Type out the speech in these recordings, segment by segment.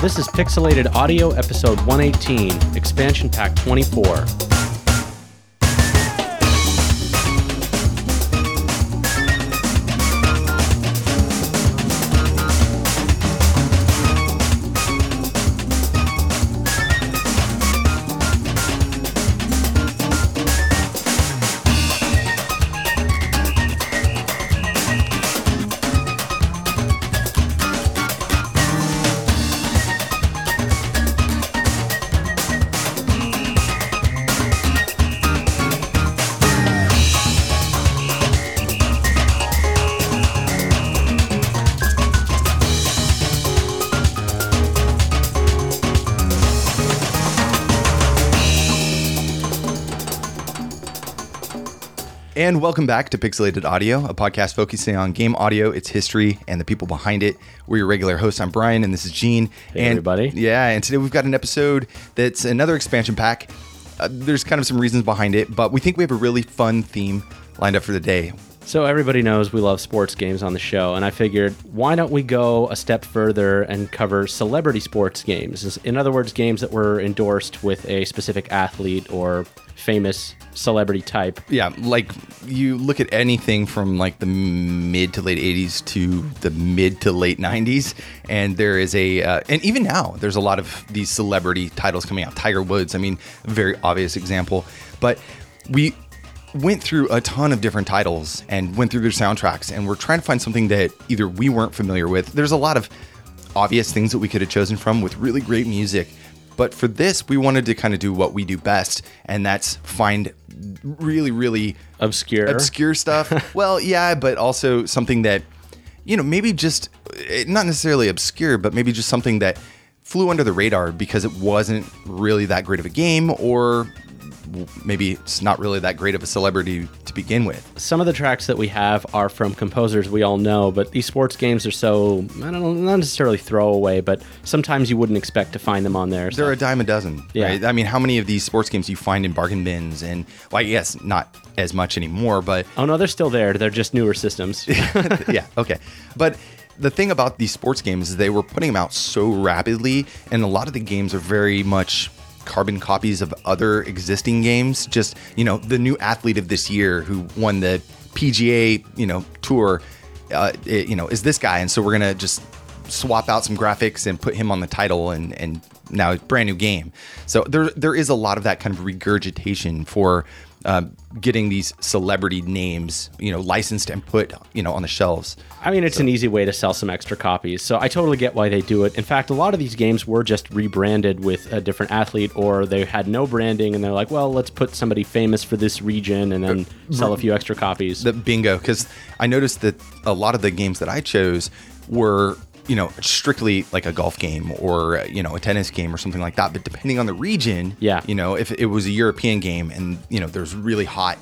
This is Pixelated Audio, episode 118, expansion pack 24. And welcome back to Pixelated Audio, a podcast focusing on game audio, its history, and the people behind it. We're your regular hosts. I'm Brian, and this is Gene. Hey, and, everybody. Yeah, and today we've got an episode that's another expansion pack. Uh, there's kind of some reasons behind it, but we think we have a really fun theme lined up for the day. So, everybody knows we love sports games on the show, and I figured why don't we go a step further and cover celebrity sports games? In other words, games that were endorsed with a specific athlete or famous celebrity type. Yeah, like you look at anything from like the mid to late 80s to the mid to late 90s, and there is a, uh, and even now, there's a lot of these celebrity titles coming out. Tiger Woods, I mean, very obvious example. But we went through a ton of different titles and went through their soundtracks, and we're trying to find something that either we weren't familiar with. There's a lot of obvious things that we could have chosen from with really great music. But for this, we wanted to kind of do what we do best, and that's find really, really Obscure. obscure stuff. well, yeah, but also something that, you know, maybe just eh, not necessarily obscure, but maybe just something that flew under the radar because it wasn't really that great of a game or maybe it's not really that great of a celebrity to begin with. Some of the tracks that we have are from composers we all know, but these sports games are so, I don't know, not necessarily throwaway, but sometimes you wouldn't expect to find them on there. so- They're a dime a dozen. Yeah. Right? I mean, how many of these sports games do you find in bargain bins? And, well, yes, not as much anymore, but oh, no, they're still there. They're just newer systems. yeah, okay. But the thing about these sports games is they were putting them out so rapidly, and a lot of the games are very much carbon copies of other existing games. Just, you know, the new athlete of this year who won the PGA, you know, tour, uh, it- you know, is this guy. And so we're going to just swap out some graphics and put him on the title and, and now it's brand new game. So there, there is a lot of that kind of regurgitation for uh, getting these celebrity names, you know, licensed and put, you know, on the shelves. I mean, it's an easy way to sell some extra copies. So I totally get why they do it. In fact, a lot of these games were just rebranded with a different athlete, or they had no branding, and they're like, well, let's put somebody famous for this region and then sell a few extra copies. The bingo, because I noticed that a lot of the games that I chose were, you know, strictly like a golf game or you know a tennis game or something like that. But depending on the region, Yeah. you know, if it was a European game and you know there's really hot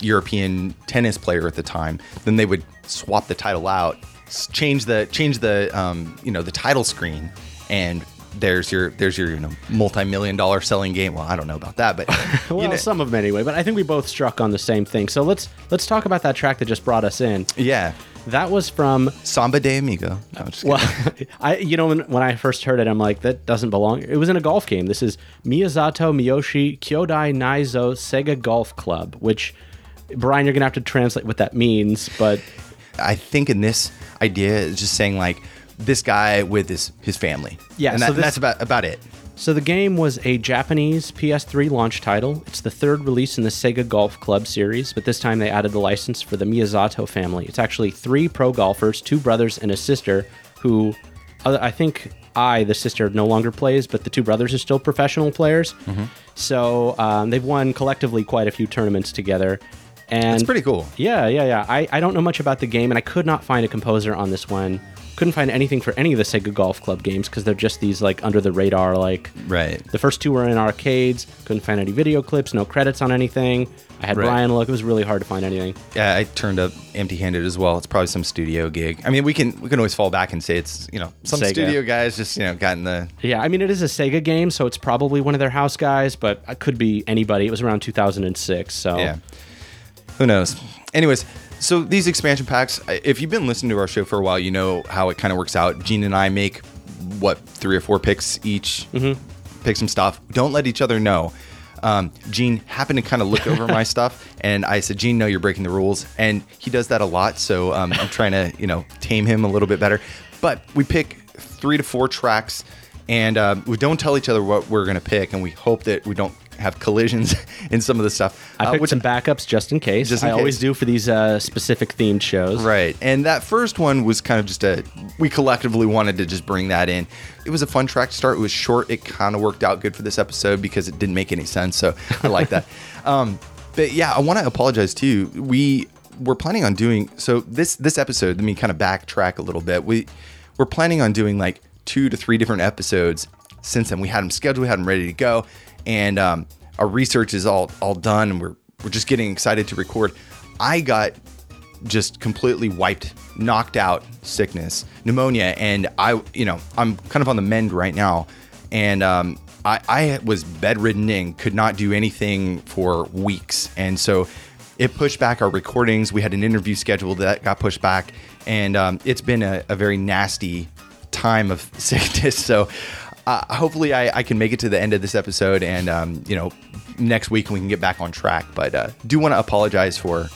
European tennis player at the time, then they would swap the title out, change the change the um, you know the title screen, and there's your there's your you know multi-million dollar selling game. Well, I don't know about that, but well, you know, some of them anyway. But I think we both struck on the same thing. So let's let's talk about that track that just brought us in. yeah, That was from Samba de Amigo. No, just. Well, I you know when, when I first heard it, I'm like that doesn't belong. It was in a golf game. This is Miyazato Miyoshi Kyodai Naizo Sega Golf Club, which Brian, you're gonna have to translate what that means. But I think in this idea is just saying like this guy with his his family. Yeah, and, so that, this- that's about about it. So the game was a Japanese PS3 launch title. It's the third release in the Sega Golf Club series, but this time they added the license for the Miyazato family. It's actually three pro golfers, two brothers and a sister, who uh, I think I, the sister, no longer plays, but the two brothers are still professional players. So um, they've won collectively quite a few tournaments together. And It's pretty cool. yeah, yeah, yeah. I, I don't know much about the game, and I could not find a composer on this one. Couldn't find anything for any of the Sega Golf Club games because they're just these like under the radar. Like Right. the first two were in arcades. Couldn't find any video clips, no credits on anything. I had Right. Brian look. It was really hard to find anything. Yeah, I turned up empty-handed as well. It's probably some studio gig. I mean, we can we can always fall back and say it's you know some Sega. studio guys just you know gotten the Yeah, I mean it is a Sega game, so it's probably one of their house guys, but it could be anybody. It was around 2006, so yeah. Who knows? Anyways, so these expansion packs, if you've been listening to our show for a while, you know how it kind of works out. Gene and I make what three or four picks each, Mm-hmm. pick some stuff. Don't let each other know. Um, Gene happened to kind of look over my stuff, and I said, "Gene, no, you're breaking the rules." And he does that a lot, so um, I'm trying to you know tame him a little bit better. But we pick three to four tracks, and uh, we don't tell each other what we're gonna pick, and we hope that we don't have collisions in some of the stuff. I uh, picked which- some backups just in case. Just in I always do for these uh, specific themed shows. Right. And that first one was kind of just a, we collectively wanted to just bring that in. It was a fun track to start. It was short. It kind of worked out good for this episode because it didn't make any sense. So I like that. Um, but yeah, I want to apologize too. We were planning on doing, so this, this episode, let me kind of backtrack a little bit. We, we're planning on doing like two to three different episodes since then. We had them scheduled, we had them ready to go. And, um, our research is all, all done and we're, we're just getting excited to record. I got just completely wiped, knocked out sickness, pneumonia, and I, you know, I'm kind of on the mend right now, and um, I, I was bedridden and could not do anything for weeks, and so it pushed back our recordings. We had an interview scheduled that got pushed back, and um, it's been a, a very nasty time of sickness. So uh, hopefully I, I can make it to the end of this episode, and um, you know, next week we can get back on track. But uh, do want to apologize for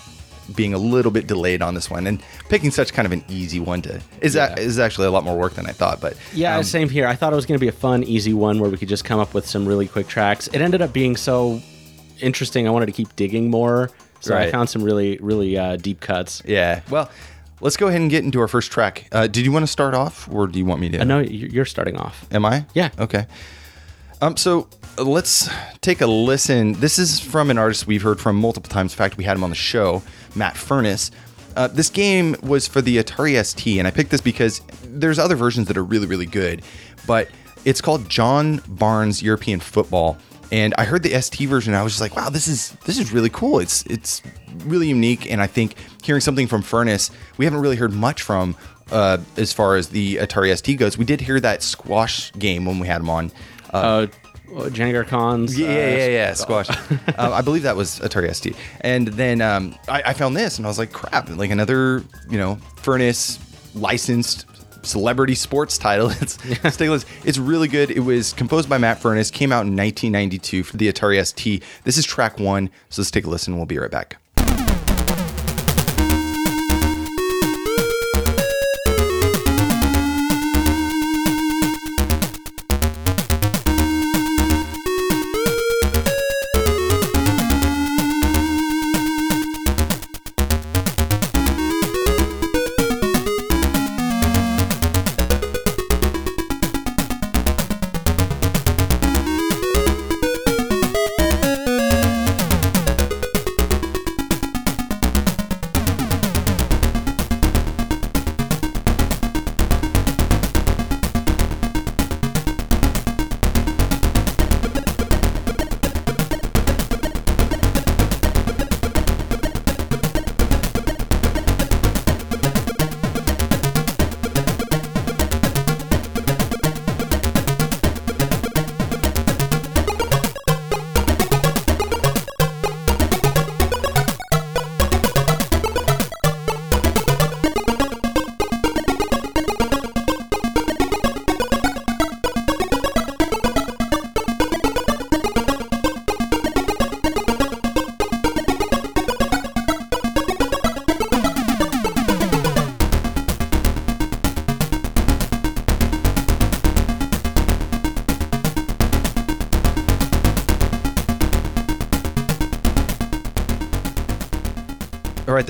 being a little bit delayed on this one and picking such kind of an easy one to is that Yeah. is actually a lot more work than I thought. But Yeah, um, same here. I thought it was going to be a fun, easy one where we could just come up with some really quick tracks. It ended up being so interesting. I wanted to keep digging more, so I found some really, really uh, deep cuts. yeah. Well, let's go ahead and get into our first track. Uh, did you want to start off, or do you want me to? I know you- you're starting off. Am I? Yeah. Okay. Um, so uh, let's take a listen. This is from an artist we've heard from multiple times. In fact, we had him on the show, Matt Furniss. Uh, this game was for the Atari ST, and I picked this because there's other versions that are really, really good, but it's called John Barnes European Football. And I heard the ST version, I was just like, "Wow, this is this is really cool. It's it's really unique." And I think hearing something from Furniss, we haven't really heard much from uh, as far as the Atari ST goes. We did hear that squash game when we had him on. Uh, Jahangir Khan's. Yeah, uh, yeah, yeah, yeah, squash. uh, I believe that was Atari ST. And then um, I, I found this, and I was like, crap, like another, you know, Furniss licensed celebrity sports title. It's let's take a listen. It's really good. It was composed by Matt Furniss, came out in 1992 for the Atari ST. This is track one, so let's take a listen. We'll be right back.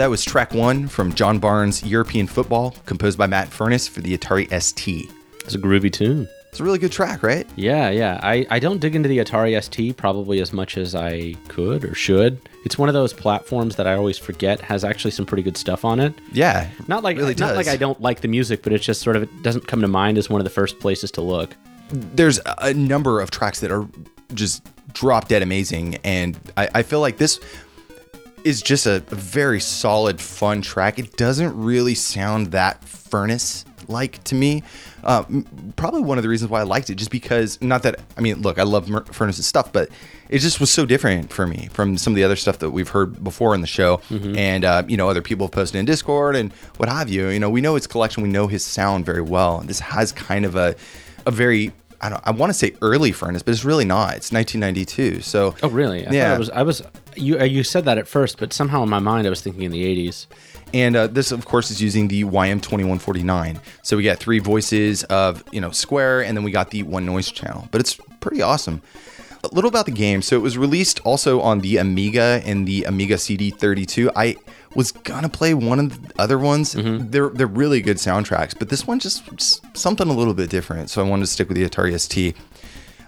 That was track one from John Barnes' European Football, composed by Matt Furniss for the Atari ST. It's a groovy tune. It's a really good track, right? Yeah, yeah. I, I don't dig into the Atari ST probably as much as I could or should. It's one of those platforms that I always forget has actually some pretty good stuff on it. Yeah, Not like really not does. like I don't like the music, but it's just sort of it doesn't come to mind as one of the first places to look. there's a- a number of tracks that are just drop dead amazing and I, I feel like this is just a, a very solid fun track it doesn't really sound that Furniss like to me uh, probably one of the reasons why i liked it just because not that i mean look i love Mer- Furniss's stuff but it just was so different for me from some of the other stuff that we've heard before in the show and uh, you know other people have posted in discord and what have you you know we know his collection we know his sound very well this has kind of a a very I don't I want to say early Furniss, but it's really not. It's 1992. So Oh, really? I Yeah. It was. I was. You uh, you said that at first, but somehow in my mind I was thinking in the 80s. And uh, this, of course, is using the YM2149. So we got three voices of, you know, Square, and then we got the one noise channel. But it's pretty awesome. A little about the game. So it was released also on the Amiga and the Amiga CD32. I was gonna play one of the other ones. They're they're really good soundtracks, but this one just, just something a little bit different. So I wanted to stick with the Atari ST.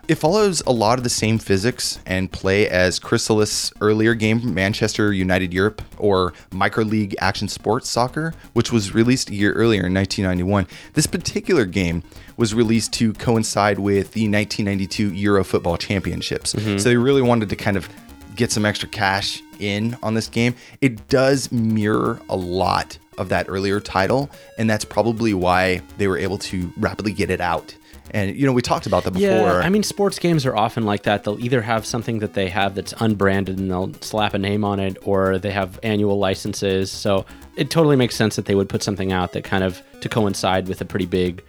It follows a lot of the same physics and play as Krisalis' earlier game, Manchester United Europe, or Micro League Action Sports Soccer, which was released a year earlier in 1991. This particular game was released to coincide with the 1992 Euro Football Championships. Mm-hmm. So they really wanted to kind of get some extra cash in on this game. It does mirror a lot of that earlier title, and that's probably why they were able to rapidly get it out. And you know, we talked about that before. Yeah, I mean, sports games are often like that. They'll either have something that they have that's unbranded and they'll slap a name on it, or they have annual licenses. So it totally makes sense that they would put something out that kind of to coincide with a pretty big,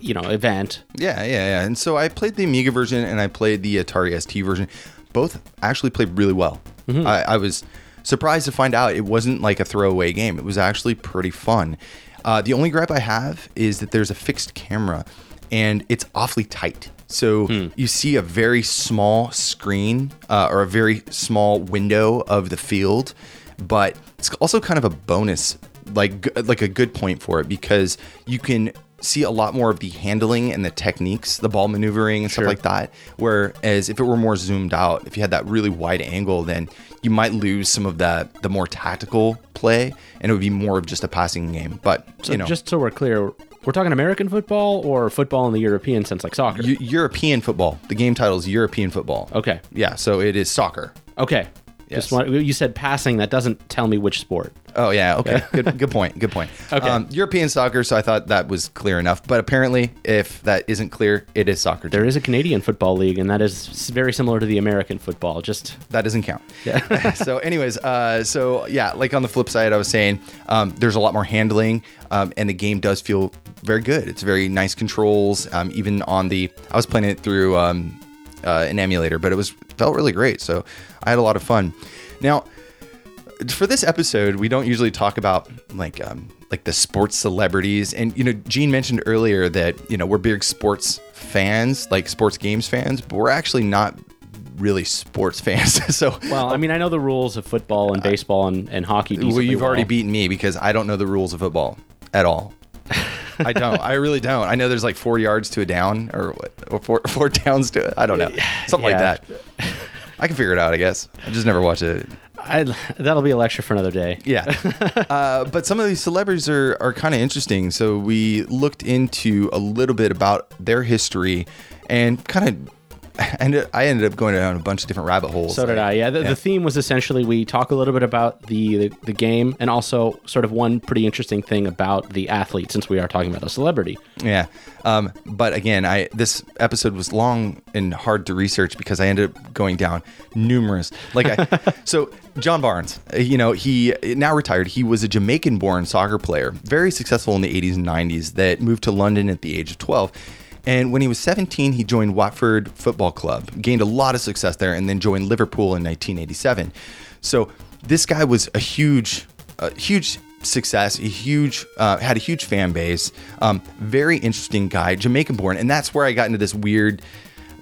you know, event. Yeah, yeah, yeah. And so I played the Amiga version and I played the Atari ST version. Both actually played really well. I, I was surprised to find out it wasn't like a throwaway game. It was actually pretty fun. Uh, the only gripe I have is that there's a fixed camera and it's awfully tight. So you see a very small screen uh, or a very small window of the field, but it's also kind of a bonus, like like a good point for it because you can see a lot more of the handling and the techniques, the ball maneuvering and stuff like that. Whereas if it were more zoomed out, if you had that really wide angle, then you might lose some of that the more tactical play, and it would be more of just a passing game. But So you know, just so we're clear, we're talking American football or football in the European sense, like soccer. Eu- European football. The game title is European football. okay, Yeah, so it is soccer. okay. Yes. Just want, you said passing. That doesn't tell me which sport. Oh yeah, okay. good good point. Good point. Okay. European soccer, so I thought that was clear enough. But apparently, if that isn't clear, it is soccer. There is a Canadian football league, and that is very similar to the American football. Just that doesn't count. Yeah. so, anyways, uh, so yeah, like on the flip side, I was saying um, there's a lot more handling, um, and the game does feel very good. It's very nice controls. Um, even on the, I was playing it through um, uh, an emulator, but it was felt really great. So I had a lot of fun. Now, for this episode, we don't usually talk about like um, like the sports celebrities, and you know, Gene mentioned earlier that you know we're big sports fans, like sports games fans, but we're actually not really sports fans. so, well, I mean, I know the rules of football and baseball and, and hockey. well, you've already beaten me because I don't know the rules of football at all. I don't. I really don't. I know there's like four yards to a down, or or four four downs to. It. I don't know, something Yeah. like that. I can figure it out. I guess. I just never watched it. I, that'll be a lecture for another day. Yeah. uh, but some of these celebrities are, are kind of interesting. So we looked into a little bit about their history and kind of. And I ended up going down a bunch of different rabbit holes. So did I. Yeah, the, the theme was essentially we talk a little bit about the, the the game and also sort of one pretty interesting thing about the athlete since we are talking about a celebrity. Yeah. Um, but again, I this episode was long and hard to research because I ended up going down numerous. Like I, so John Barnes, uh, you know, he now retired. He was a Jamaican-born soccer player, very successful in the 80s and 90s. That moved to London at the age of 12. And when he was 17, he joined Watford Football Club, gained a lot of success there, and then joined Liverpool in 1987. So this guy was a huge, a huge success, a huge, uh, had a huge fan base. Um, very interesting guy, Jamaican born, and that's where I got into this weird,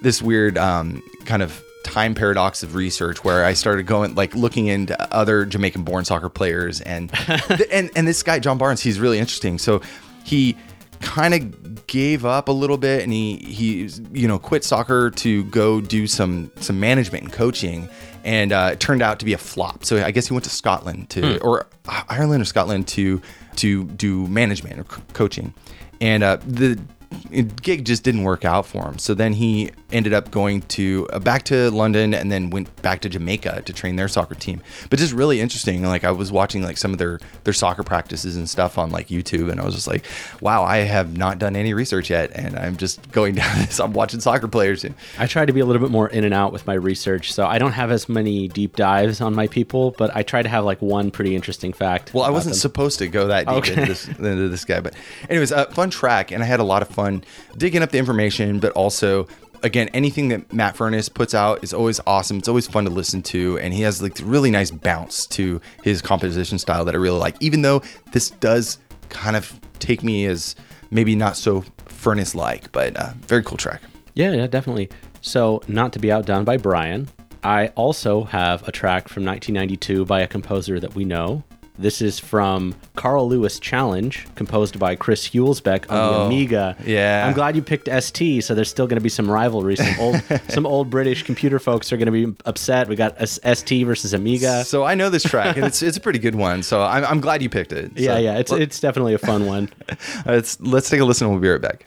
this weird um, kind of time paradox of research where I started going like looking into other Jamaican born soccer players and and and this guy John Barnes, he's really interesting. So he kind of gave up a little bit and he he you know quit soccer to go do some some management and coaching. And uh, it turned out to be a flop. So i guess he went to scotland to or ireland or scotland to to do management or co- coaching. And uh, the gig just didn't work out for him so then he ended up going to uh, back to london and then went back to jamaica to train their soccer team but just really interesting like i was watching like some of their their soccer practices and stuff on like youtube and i was just like wow i have not done any research yet and i'm just going down this i'm watching soccer players and I try to be a little bit more in and out with my research, so I don't have as many deep dives on my people, but I try to have like one pretty interesting fact. well i wasn't them. supposed to go that deep Okay. into, this, into this guy but anyways uh, fun track and i had a lot of fun digging up the information, but also again, anything that Matt Furniss puts out is always awesome. It's always fun to listen to, and he has like really nice bounce to his composition style that I really like. Even though this does kind of take me as maybe not so Furniss like, but uh, very cool track. Yeah, yeah, definitely. So, not to be outdone by Brian, I also have a track from 1992 by a composer that we know. This is from Carl Lewis Challenge, composed by Chris Huelsbeck on the Oh, Amiga. yeah. I'm glad you picked ST, so there's still going to be some rivalry. Some old, some old British computer folks are going to be upset. We got ST versus Amiga. So I know this track, and it's it's a pretty good one. So I'm, I'm glad you picked it. yeah, So yeah, it's it's definitely a fun one. let's let's take a listen, and we'll be right back.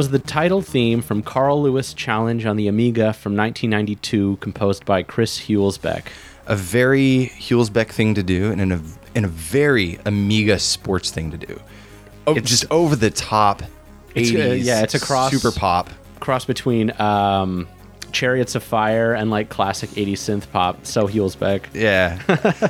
Was the title theme from Carl Lewis Challenge on the Amiga from 1992, composed by Chris Hulsbeck. A very Hulsbeck thing to do, and in a and a very Amiga sports thing to do. Oh, It's- just over the top. It's, uh, 80s, yeah, it's a cross- super pop. Cross between um, Chariots of Fire and like classic 80s synth pop. So Hulsbeck. Yeah,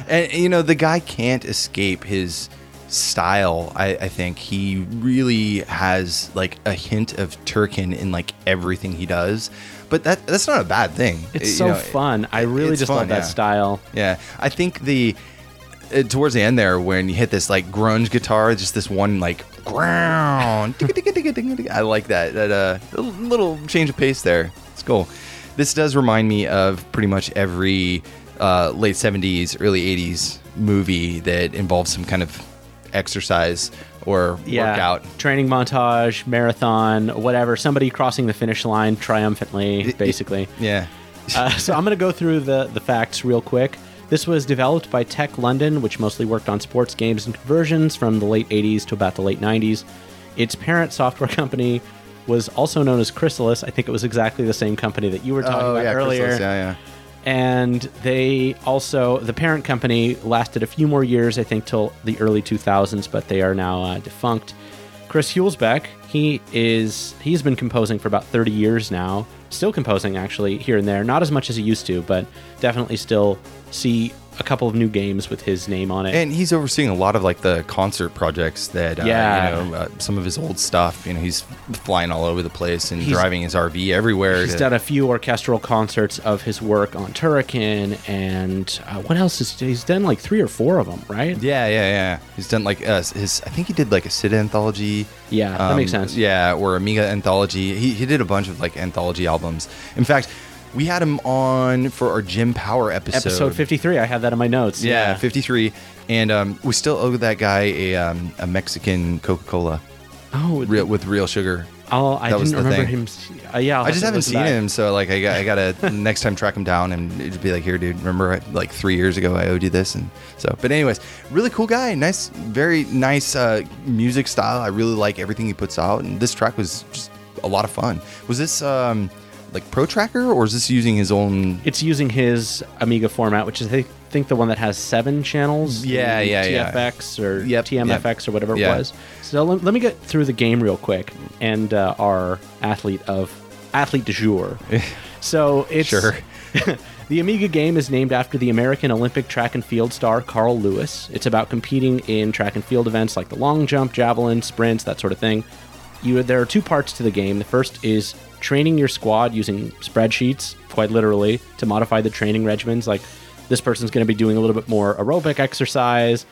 and you know the guy can't escape his style. I, I think he really has like a hint of Turrican in like everything he does, but that that's not a bad thing. It's so know, fun. I really just fun, love that yeah. style. Yeah, I think the uh, towards the end there when you hit this like grunge guitar, just this one like ground. I like that. That uh, a little change of pace there. It's cool. This does remind me of pretty much every uh, late '70s, early '80s movie that involves some kind of exercise or Yeah. workout. Training montage, marathon, whatever. Somebody crossing the finish line triumphantly, basically. Yeah. Uh, so I'm going to go through the, the facts real quick. This was developed by Teque London, which mostly worked on sports games and conversions from the late 80s to about the late 90s. Its parent software company was also known as Krisalis. I think it was exactly the same company that you were talking Oh about yeah, earlier. Krisalis, yeah, yeah. And they also, the parent company lasted a few more years, I think, till the early 2000s, but they are now uh, defunct. Chris Hulsbeck, he is, he's been composing for about 30 years now. Still composing, actually, here and there. Not as much as he used to, but definitely still see a couple of new games with his name on it. And he's overseeing a lot of like the concert projects that, uh, Yeah. you know, uh, some of his old stuff. You know, he's flying all over the place and He's- driving his RV everywhere. He's to- done a few orchestral concerts of his work on Turrican, and uh, what else is he's done? Like three or four of them, right? yeah, yeah, yeah. He's done like uh, his. I think he did like a Sid anthology. Yeah, that makes sense. Yeah, or Amiga anthology. He he did a bunch of like anthology albums. In fact, we had him on for our Jim Power episode. Episode 53, I have that in my notes. Yeah, 53. And um, we still owe that guy a, um, a Mexican Coca Cola Oh, real, with real sugar. I'll, I that didn't remember thing. him. Uh, yeah, I'll I just haven't seen him, so like I got I gotta next time track him down and it'd be like, here, dude, remember like three years ago I owed you this, and so. But anyways, really cool guy, nice, very nice uh, music style. I really like everything he puts out, and this track was just a lot of fun. Was this um, like Pro Tracker or is this using his own? It's using his Amiga format, which is I think the one that has seven channels. Yeah, yeah, yeah. TFX or Yep, TMFX or whatever Yeah. it was. So let, let me get through the game real quick and uh, our athlete of athlete du jour. so it's Sure. the Amiga game is named after the American Olympic track and field star Carl Lewis. It's about competing in track and field events like the long jump, javelin, sprints, that sort of thing. You there are two parts to the game. The first is training your squad using spreadsheets, quite literally, to modify the training regimens. Like this person's going to be doing a little bit more aerobic exercise.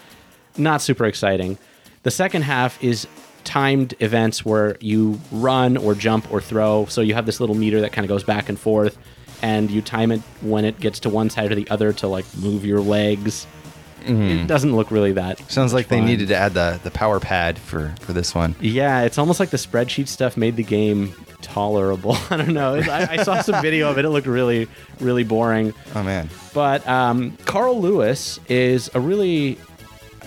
Not super exciting. The second half is timed events where you run or jump or throw. So you have this little meter that kind of goes back and forth, and you time it when it gets to one side or the other to like move your legs. Mm-hmm. It doesn't look really that. Sounds like they needed to add the the power pad for for this one. Yeah, it's almost like the spreadsheet stuff made the game tolerable. I don't know. I, I saw some video of it. It looked really, really boring. Oh man, But um, Carl Lewis is a really.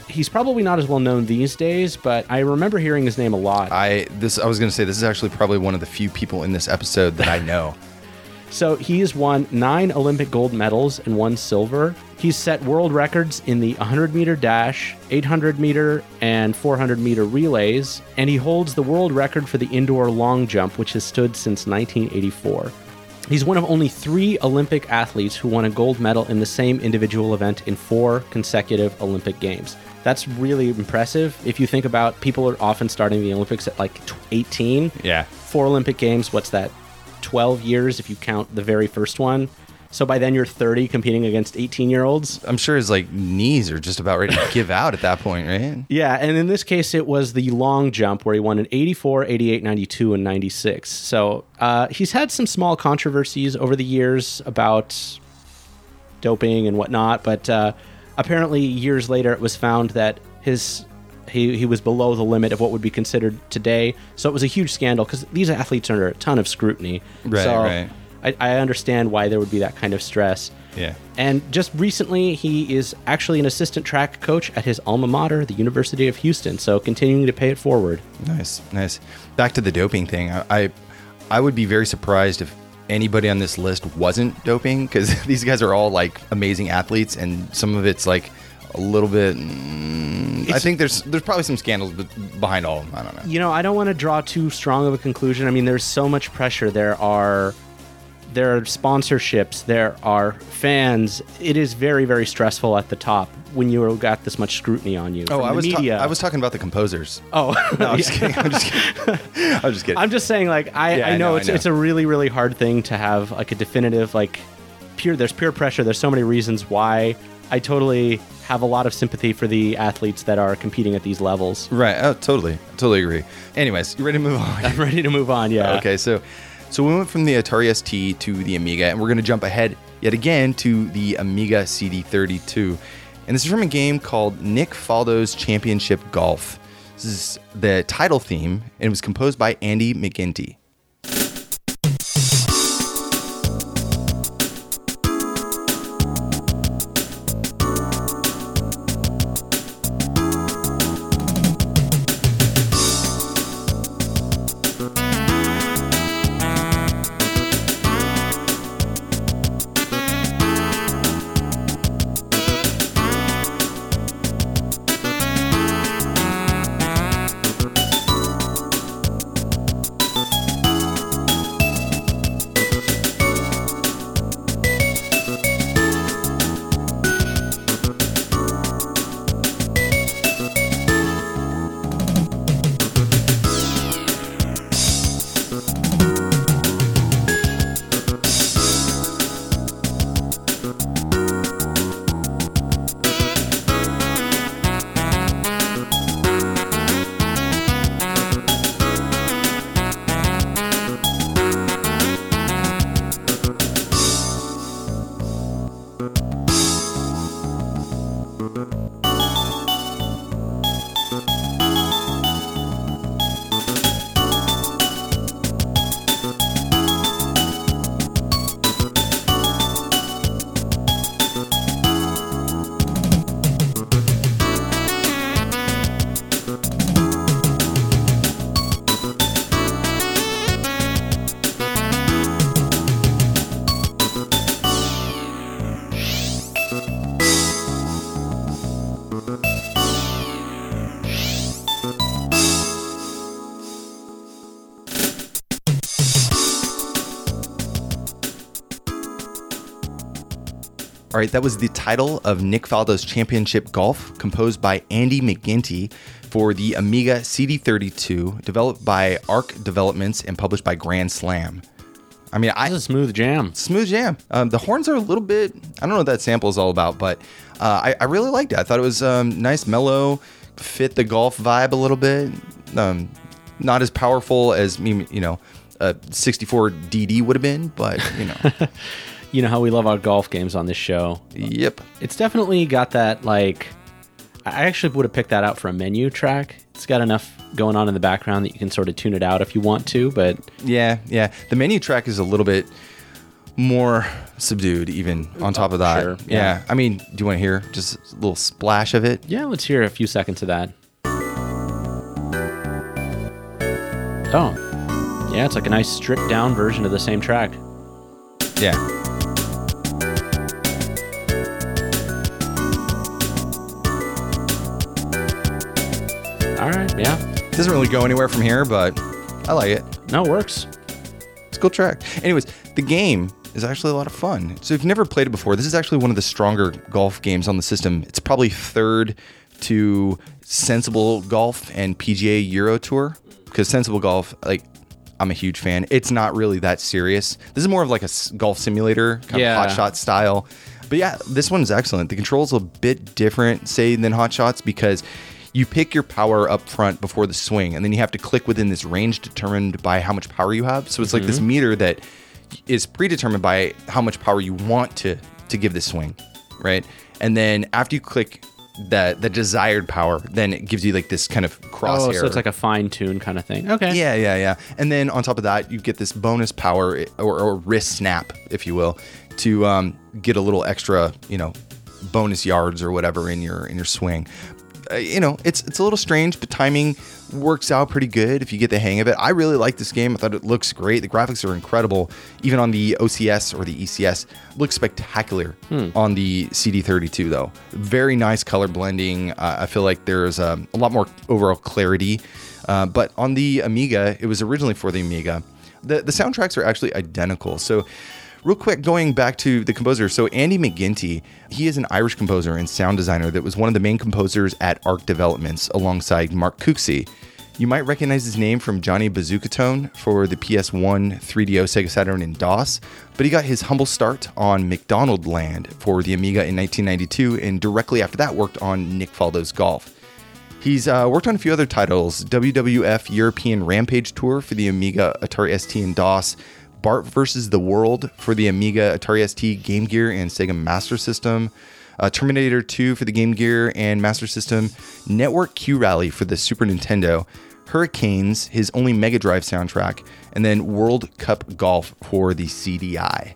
He's probably not as well known these days, but I remember hearing his name a lot. I this I was gonna say this is actually probably one of the few people in this episode that I know. So he's won nine Olympic gold medals and one silver. He's set world records in the 100 meter dash, 800 meter, and 400 meter relays, and he holds the world record for the indoor long jump, which has stood since 1984. He's one of only three Olympic athletes who won a gold medal in the same individual event in four consecutive Olympic Games. That's really impressive. If you think about people are often starting the Olympics at like 18 Yeah. four Olympic Games. What's that? 12 years if you count the very first one. So by then you're 30 competing against 18 year olds. I'm sure his like knees are just about ready to give out at that point, right? Yeah, and in this case, it was the long jump where he won in 84, 88, 92, and 96. So uh, he's had some small controversies over the years about doping and whatnot, but uh, apparently years later it was found that his he, he was below the limit of what would be considered today. So it was a huge scandal because these athletes are under a ton of scrutiny. Right, so right. I, I understand why there would be that kind of stress. Yeah. And just recently, he is actually an assistant track coach at his alma mater, the University of Houston. So continuing to pay it forward. Nice, nice. Back to the doping thing. I, I, I would be very surprised if anybody on this list wasn't doping because these guys are all like amazing athletes, and some of it's like a little bit. Mm, I think there's there's probably some scandals be- behind all of them. I don't know. You know, I don't want to draw too strong of a conclusion. I mean, there's so much pressure. There are there are sponsorships, there are fans. It is very, very stressful at the top when you got this much scrutiny on you. Oh, I was ta- media. I was talking about the composers. Oh, No, I'm just kidding. I'm just kidding. I'm just kidding. I'm just saying, like, I, Yeah, I I know know, I it's know. it's a really, really hard thing to have like a definitive like pure. There's peer pressure. There's so many reasons why. I totally have a lot of sympathy for the athletes that are competing at these levels. right. Oh, totally. Totally agree. Anyways, you ready to move on? I'm ready to move on. Yeah. Okay, so so we went from the Atari ST to the Amiga, and we're going to jump ahead yet again to the Amiga CD32. And this is from a game called Nick Faldo's Championship Golf. This is the title theme, and it was composed by Andy McGinty. Right, that was the title of Nick Faldo's Championship Golf, composed by Andy McGinty for the Amiga CD32, developed by Arc Developments and published by Grand Slam. I mean, I This is a smooth jam. smooth jam. Um, the horns are a little bit. I don't know what that sample is all about, but uh, I, I really liked it. I thought it was um, nice, mellow, fit the golf vibe a little bit. Um, not as powerful as me, you know, a 64 DD would have been, but you know, You know how we love our golf games on this show. yep. It's definitely got that like. I actually would have picked that out for a menu track. It's got enough going on in the background that you can sort of tune it out if you want to, but Yeah, yeah. The menu track is a little bit more subdued, even on top of that. Sure, yeah. yeah. I mean, do you want to hear just a little splash of it? yeah, let's hear a few seconds of that. Oh, yeah, it's like a nice stripped down version of the same track. Yeah. Doesn't really go anywhere from here, but I like it. no, it works. It's a cool track. Anyways, the game is actually a lot of fun. So if you've never played it before, this is actually one of the stronger golf games on the system. It's probably third to Sensible Golf and PGA Euro Tour because Sensible Golf, like, I'm a huge fan. It's not really that serious. This is more of like a golf simulator, kind Yeah. of hot shot style. But yeah, this one's excellent. The controls a bit different, say, than hot shots because you pick your power up front before the swing, and then you have to click within this range determined by how much power you have. So it's like this meter that is predetermined by how much power you want to to give the swing, right? And then after you click the the desired power, then it gives you like this kind of crosshair. Oh, so it's like a fine tune kind of thing. Okay. Yeah, yeah, yeah. And then on top of that, you get this bonus power or, or wrist snap, if you will, to um, get a little extra, you know, bonus yards or whatever in your in your swing. Uh, you know, it's it's a little strange, but timing works out pretty good if you get the hang of it. I really like this game. I thought it looks great. The graphics are incredible. Even on the OCS or the ECS, looks spectacular on the CD32 though. Very nice color blending. Uh, I feel like there's um, a lot more overall clarity. Uh, but on the Amiga, it was originally for the Amiga. The the soundtracks are actually identical. So Real quick, going back to the composer. So, Andy McGinty, he is an Irish composer and sound designer that was one of the main composers at Arc Developments alongside Mark Cooksey. You might recognize his name from Johnny Bazooka for the PS1, 3DO, Sega Saturn, and DOS, but he got his humble start on McDonald Land for the Amiga in 1992, and directly after that worked on Nick Faldo's Golf. He's uh, worked on a few other titles WWF European Rampage Tour for the Amiga, Atari ST, and DOS, Bart versus the World for the Amiga, Atari ST, Game Gear, and Sega Master System, uh, Terminator 2 for the Game Gear and Master System, Network Q Rally for the Super Nintendo, Hurricanes, his only Mega Drive soundtrack, and then World Cup Golf for the CDI.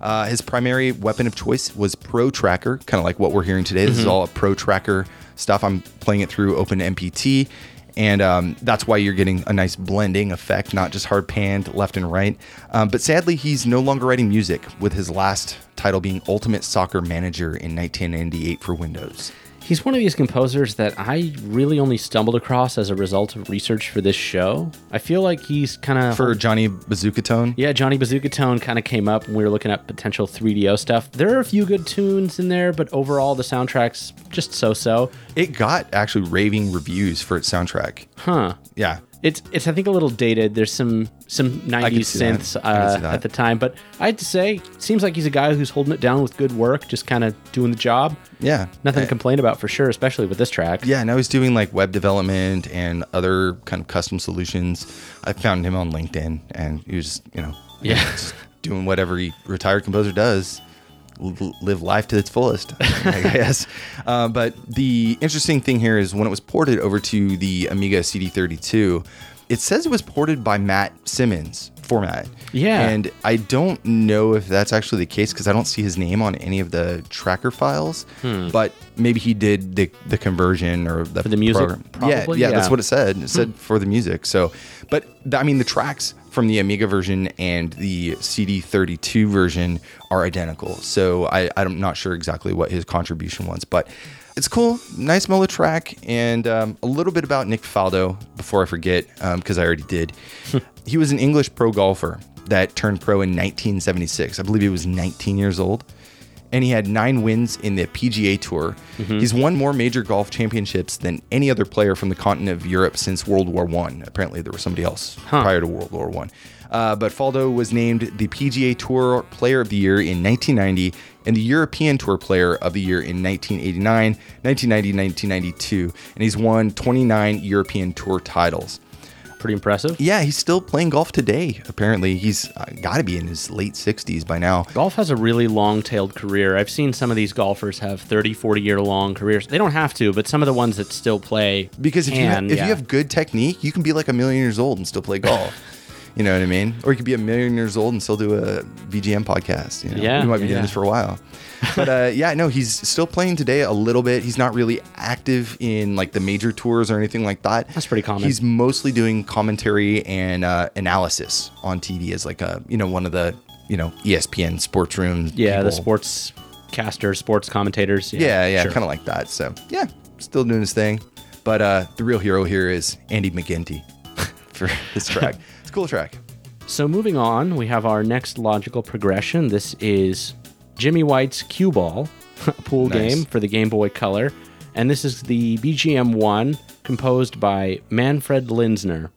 Uh, his primary weapon of choice was ProTracker, kind of like what we're hearing today. This is all a ProTracker stuff. I'm playing it through OpenMPT, and um, that's why you're getting a nice blending effect, not just hard panned left and right. Um, but sadly, he's no longer writing music, with his last title being Ultimate Soccer Manager in 1998 for Windows. He's one of these composers that I really only stumbled across as a result of research for this show. I feel like he's kind of For Johnny Bazookatone, Yeah, Johnny Bazookatone kind of came up when we were looking at potential 3DO stuff. There are a few good tunes in there, but overall the soundtrack's just so-so. it got actually raving reviews for its soundtrack. Huh. Yeah. It's it's I think a little dated. There's some some 90s see synths I uh, at the time, but I had to say, seems like he's a guy who's holding it down with good work, just kind of doing the job. Yeah. Nothing Uh, to complain about for sure, especially with this track. Yeah, now he's doing like web development and other kind of custom solutions. I found him on LinkedIn, and he was, you know, Yeah. just doing whatever he retired composer does, live life to its fullest, I guess. Uh, but the interesting thing here is when it was ported over to the Amiga CD32, it says it was ported by Matt Simmons format. Yeah. and I don't know if that's actually the case because I don't see his name on any of the tracker files. But maybe he did the the conversion or the For the music, program. Yeah, probably? yeah, that's what it said. It said for the music. So, but I mean, the tracks from the Amiga version and the CD32 version are identical. So I, I'm not sure exactly what his contribution was, but it's cool. Nice mellow track. And um, a little bit about Nick Faldo before I forget, because I already did. he was an English pro golfer that turned pro in 1976. I believe he was 19 years old and he had nine wins in the PGA Tour. He's won more major golf championships than any other player from the continent of Europe since World War One. Apparently, there was somebody else prior to World War One. Uh, but Faldo was named the PGA Tour Player of the Year in 1990 and the European Tour Player of the Year in 1989, 1990, 1992, and he's won 29 European Tour titles. Pretty impressive. Yeah, he's still playing golf today. Apparently, he's uh, got to be in his late 60s by now. Golf has a really long-tailed career. I've seen some of these golfers have 30, 40 year long careers. They don't have to, but some of the ones that still play Because if, you, ha- can, if yeah. you have good technique, you can be like a million years old and still play golf. you know what I mean? Or you could be a million years old and still do a VGM podcast. You know? Yeah, we might be yeah. doing this for a while. But uh, yeah, no, he's still playing today a little bit. He's not really active in like the major tours or anything like that. That's pretty common. He's mostly doing commentary and uh, analysis on TV as like a you know one of the you know ESPN sports rooms. yeah, the sports casters, sports commentators. Yeah, yeah, sure. kind of like that. So yeah, still doing his thing. But uh, the real hero here is Andy McGinty for this track. Cool track. So moving on, we have our next logical progression. This is Jimmy White's Cue Ball, pool Nice. game for the Game Boy Color, and this is the BGM one composed by Manfred Linzner.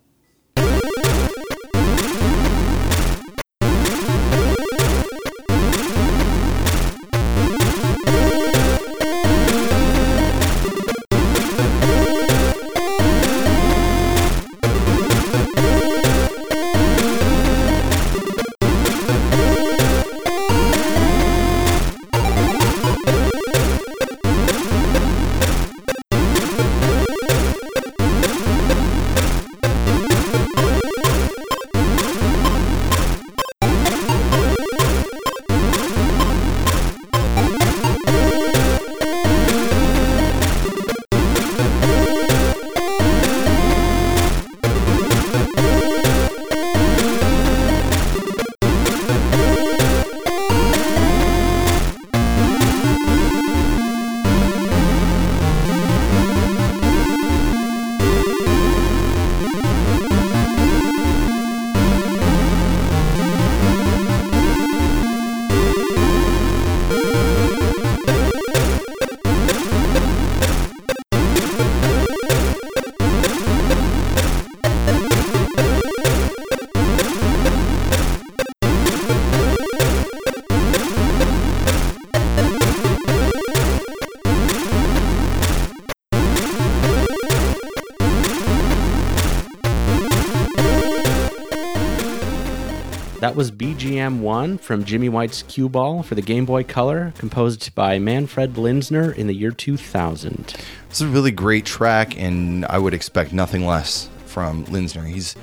Was BGM 1 from Jimmy White's Cue Ball for the Game Boy Color, composed by Manfred Linzner in the year 2000. It's a really great track, and I would expect nothing less from Linzner. He's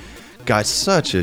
got such a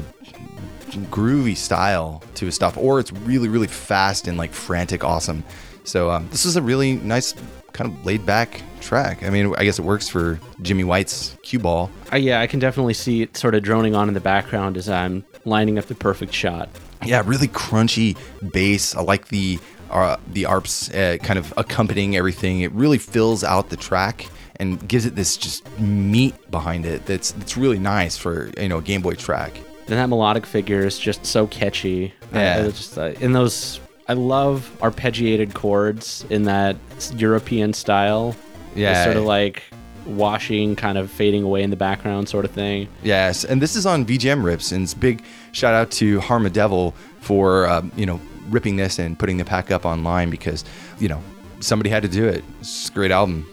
groovy style to his stuff, or it's really, really fast and like frantic awesome. So um, this is a really nice, kind of laid back track. I mean, I guess it works for Jimmy White's cue ball. Uh, yeah, I can definitely see it sort of droning on in the background as I'm lining up the perfect shot. Yeah, really crunchy bass. I like the uh, the arps uh, kind of accompanying everything. It really fills out the track and gives it this just meat behind it. That's that's really nice for you know a Game Boy track. And that melodic figure is just so catchy. Yeah. Uh, it's just uh, in those. I love arpeggiated chords in that European style. Yeah. Just sort of like washing, kind of fading away in the background, sort of thing. Yes, and this is on VGM Rips, and it's big shout out to Harma Devil for um, you know ripping this and putting the pack up online because you know somebody had to do it. It's a great album.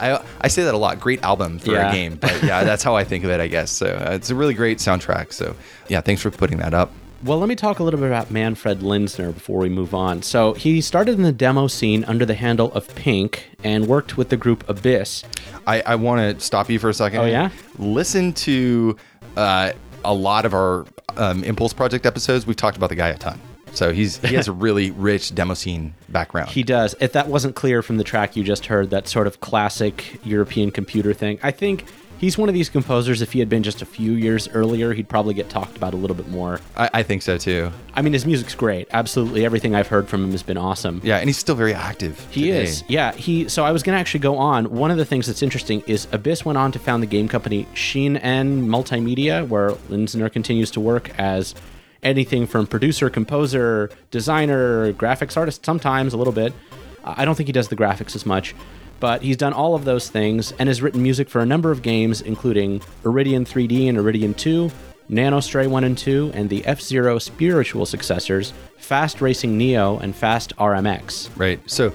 I I say that a lot. Great album for Yeah. a game, but yeah, that's how I think of it. I guess so. Uh, it's a really great soundtrack. So yeah, thanks for putting that up. Well, let me talk a little bit about Manfred Linzner before we move on. So, he started in the demo scene under the handle of Pink and worked with the group Abyss. I, I want to stop you for a second. Oh, yeah? Listen to uh, a lot of our um, Impulse Project episodes. We've talked about the guy a ton. So he's he has a really rich demo scene background. He does. If that wasn't clear from the track you just heard, that sort of classic European computer thing, I think he's one of these composers. If he had been just a few years earlier, he'd probably get talked about a little bit more. I, I think so too. I mean, his music's great. Absolutely, everything I've heard from him has been awesome. Yeah, and he's still very active. He today. is. Yeah, he so I was going to actually go on. One of the things that's interesting is Abyss went on to found the game company Shin'en Multimedia where Linzner continues to work as anything from producer, composer, designer, graphics artist sometimes a little bit. I don't think he does the graphics as much, but he's done all of those things and has written music for a number of games including Iridion 3D and Iridion 2, Nanostray 1 and 2, and the F-Zero spiritual successors, Fast Racing Neo and Fast RMX. Right. So,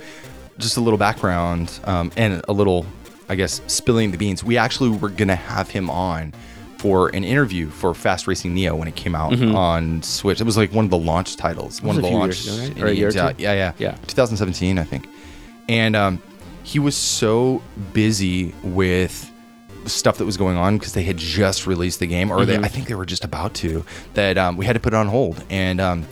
just a little background um, and a little, I guess, spilling the beans. We actually were gonna have him on for an interview for Fast Racing Neo when it came out on Switch. It was like one of the launch titles. One of the launch. ago, right? a year yeah, yeah, yeah, Yeah. 2017, I think. And um, he was so busy with stuff that was going on because they had just released the game, or Mm-hmm. they, I think they were just about to, that um, we had to put it on hold. And um,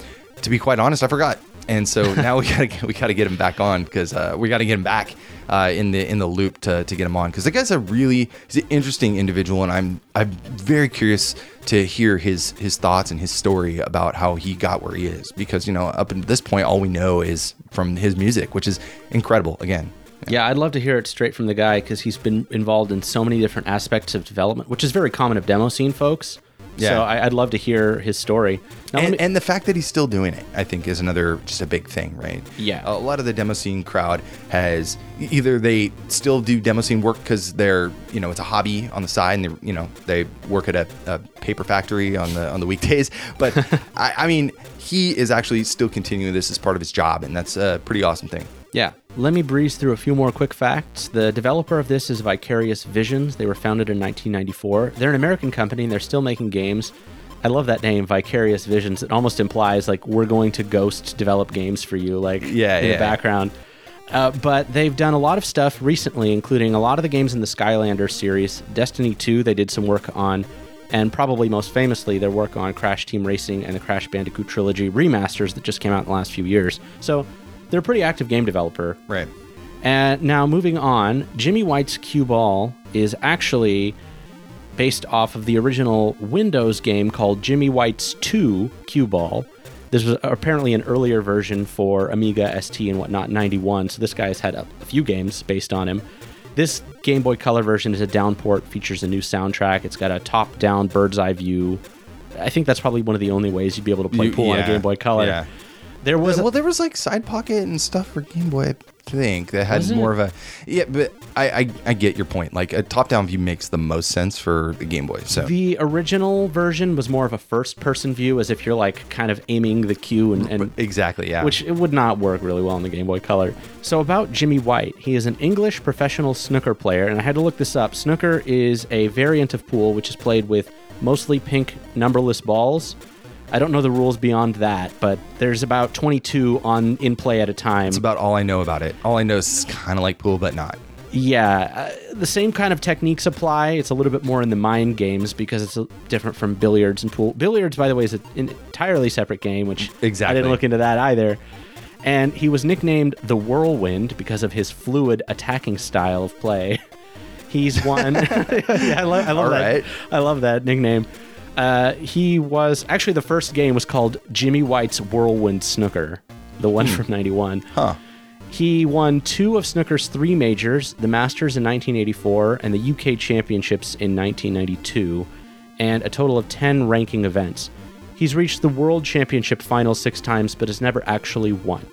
to be quite honest, I forgot. And so now we gotta we gotta get him back on because uh, we gotta get him back uh, in the in the loop to, to get him on because the guy's a really he's an interesting individual and I'm I'm very curious to hear his his thoughts and his story about how he got where he is because you know up until this point all we know is from his music which is incredible again Yeah, I'd love to hear it straight from the guy because he's been involved in so many different aspects of development, which is very common of demo scene folks. Yeah. So I, I'd love to hear his story. Now, and, me- and the fact that he's still doing it, I think, is another just a big thing, right? Yeah. A lot of the demo scene crowd has either they still do demo scene work because they're you know it's a hobby on the side and they you know they work at a, a paper factory on the on the weekdays, but I, I mean he is actually still continuing this as part of his job, and that's a pretty awesome thing. yeah, let me breeze through a few more quick facts. The developer of this is Vicarious Visions. They were founded in 1994. They're an American company and they're still making games. I love that name, Vicarious Visions. It almost implies like we're going to ghost develop games for you, like Yeah, in yeah. the background. Uh, but they've done a lot of stuff recently, including a lot of the games in the Skylander series. Destiny 2, they did some work on, and probably most famously, their work on Crash Team Racing and the Crash Bandicoot trilogy remasters that just came out in the last few years. So they're a pretty active game developer. Right. And now moving on, Jimmy White's Cue Ball is actually based off of the original Windows game called Jimmy White's 2 Cue Ball. This was apparently an earlier version for Amiga, ST, and whatnot, 91. So this guy's had a, a few games based on him. This Game Boy Color version is a downport, features a new soundtrack. It's got a top-down bird's eye view. I think that's probably one of the only ways you'd be able to play You- pool on a Game Boy Color. yeah. There was uh, well, there was like side pocket and stuff for Game Boy. I think that had Was it? more of a yeah, but I, I I get your point. Like a top down view makes the most sense for the Game Boy. So The original version was more of a first person view, as if you're like kind of aiming the cue and, and exactly, yeah. which it would not work really well on the Game Boy Color. So about Jimmy White, he is an English professional snooker player, and I had to look this up. Snooker is a variant of pool which is played with mostly pink numberless balls. I don't know the rules beyond that, but there's about 22 on in play at a time. That's about all I know about it. All I know is kind of like pool, but not. Yeah, uh, the same kind of techniques apply. It's a little bit more in the mind games because it's a, different from billiards and pool. Billiards, by the way, is a, an entirely separate game, which exactly. I didn't look into that either. And he was nicknamed the Whirlwind because of his fluid attacking style of play. He's won. yeah, I, lo- I love All that. right. I love that nickname. Uh, he was actually the first game was called Jimmy White's Whirlwind Snooker, the one from '91. Huh. He won two of snooker's three majors, the Masters in 1984 and the UK Championships in 1992, and a total of 10 ranking events. He's reached the World Championship final six times, but has never actually won.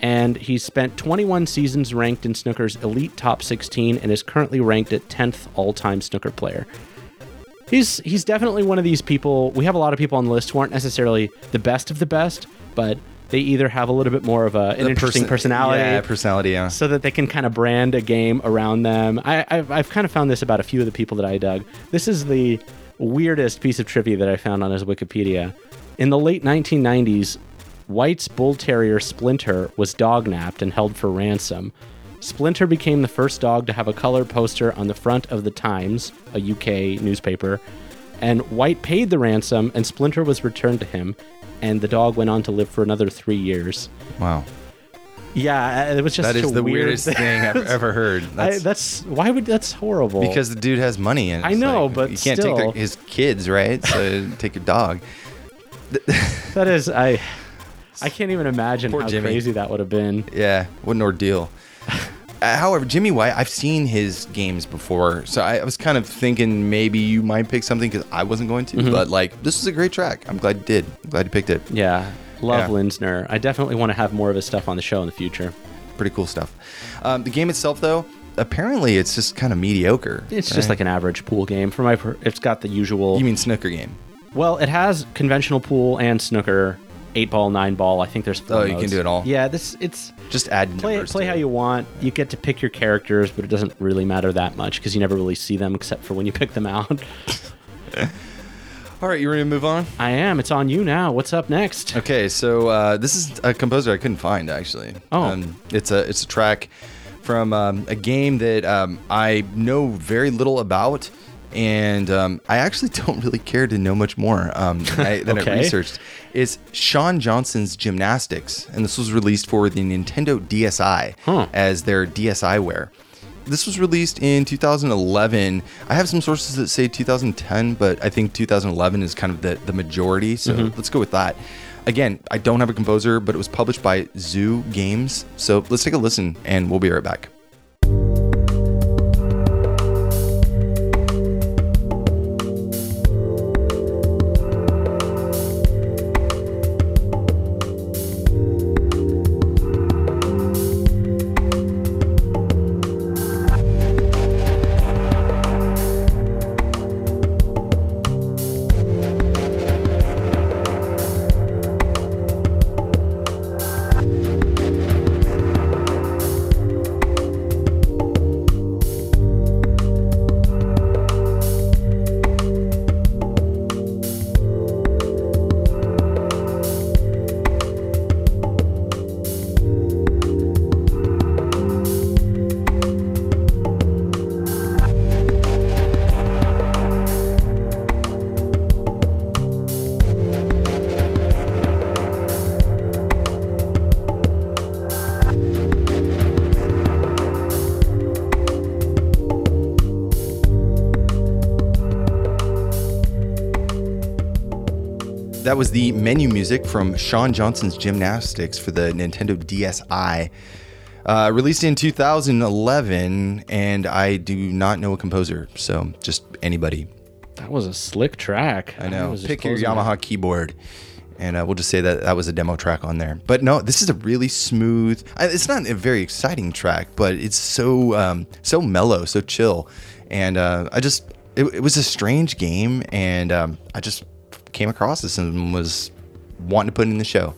And he's spent 21 seasons ranked in snooker's elite top 16 and is currently ranked at 10th all time snooker player. He's, he's definitely one of these people. We have a lot of people on the list who aren't necessarily the best of the best, but they either have a little bit more of a, an The interesting person- personality Yeah, personality. Yeah. so that they can kind of brand a game around them. I, I've, I've kind of found this about a few of the people that I dug. This is the weirdest piece of trivia that I found on his Wikipedia. In the late 1990s, White's bull terrier Splinter was dognapped and held for ransom. Splinter became the first dog to have a color poster on the front of the Times, a UK newspaper, and White paid the ransom, and Splinter was returned to him, and the dog went on to live for another three years. Wow. Yeah, uh, it was just that is the weird weirdest thing I've ever heard. I, That's, that's why would that's horrible. because the dude has money and I know, like, but you can't still. take the, his kids, right? So take your dog. that is I I can't even imagine Poor how Jimmy. crazy that would have been. Yeah, what an ordeal. Uh, However, Jimmy White, I've seen his games before, so I, I was kind of thinking maybe you might pick something because I wasn't going to. Mm-hmm. But like, this is a great track. I'm glad you did. I'm glad you picked it. Yeah, love Yeah. Linzner. I definitely want to have more of his stuff on the show in the future. Pretty cool stuff. Um, the game itself, though, apparently it's just kind of mediocre. It's just like an average pool game. For my, per- it's got the usual. you mean snooker game? well, it has conventional pool and snooker, eight ball, nine ball. I think there's. Four Oh, you can do it all. Yeah, this it's Just add play numbers play how it. you want. You get to pick your characters, but it doesn't really matter that much because you never really see them except for when you pick them out. All right, you ready to move on? I am. It's on you now. What's up next? Okay, so uh, this is a composer I couldn't find actually. Oh. um, it's a it's a track from um, a game that um, I know very little about, and um, I actually don't really care to know much more um, than, I, than I researched. It's Shawn Johnson's Gymnastics, and this was released for the Nintendo DSi Huh. as their DSiWare. This was released in 2011. I have some sources that say 2010, but I think 2011 is kind of the, the majority. So let's go with that. Again, I don't have a composer, but it was published by Zoo Games. So let's take a listen and we'll be right back. That was the menu music from Shawn Johnson's Gymnastics for the Nintendo DSi. Uh, released in 2011, and I do not know a composer, so just anybody. That was a slick track. I know. was just Pick your Yamaha it. keyboard, and uh, we'll just say that that was a demo track on there. But no, this is a really smooth. It's not a very exciting track, but it's so um, so mellow, so chill, and uh, I just it, it was a strange game, and um, I just came across this and was wanting to put it in the show.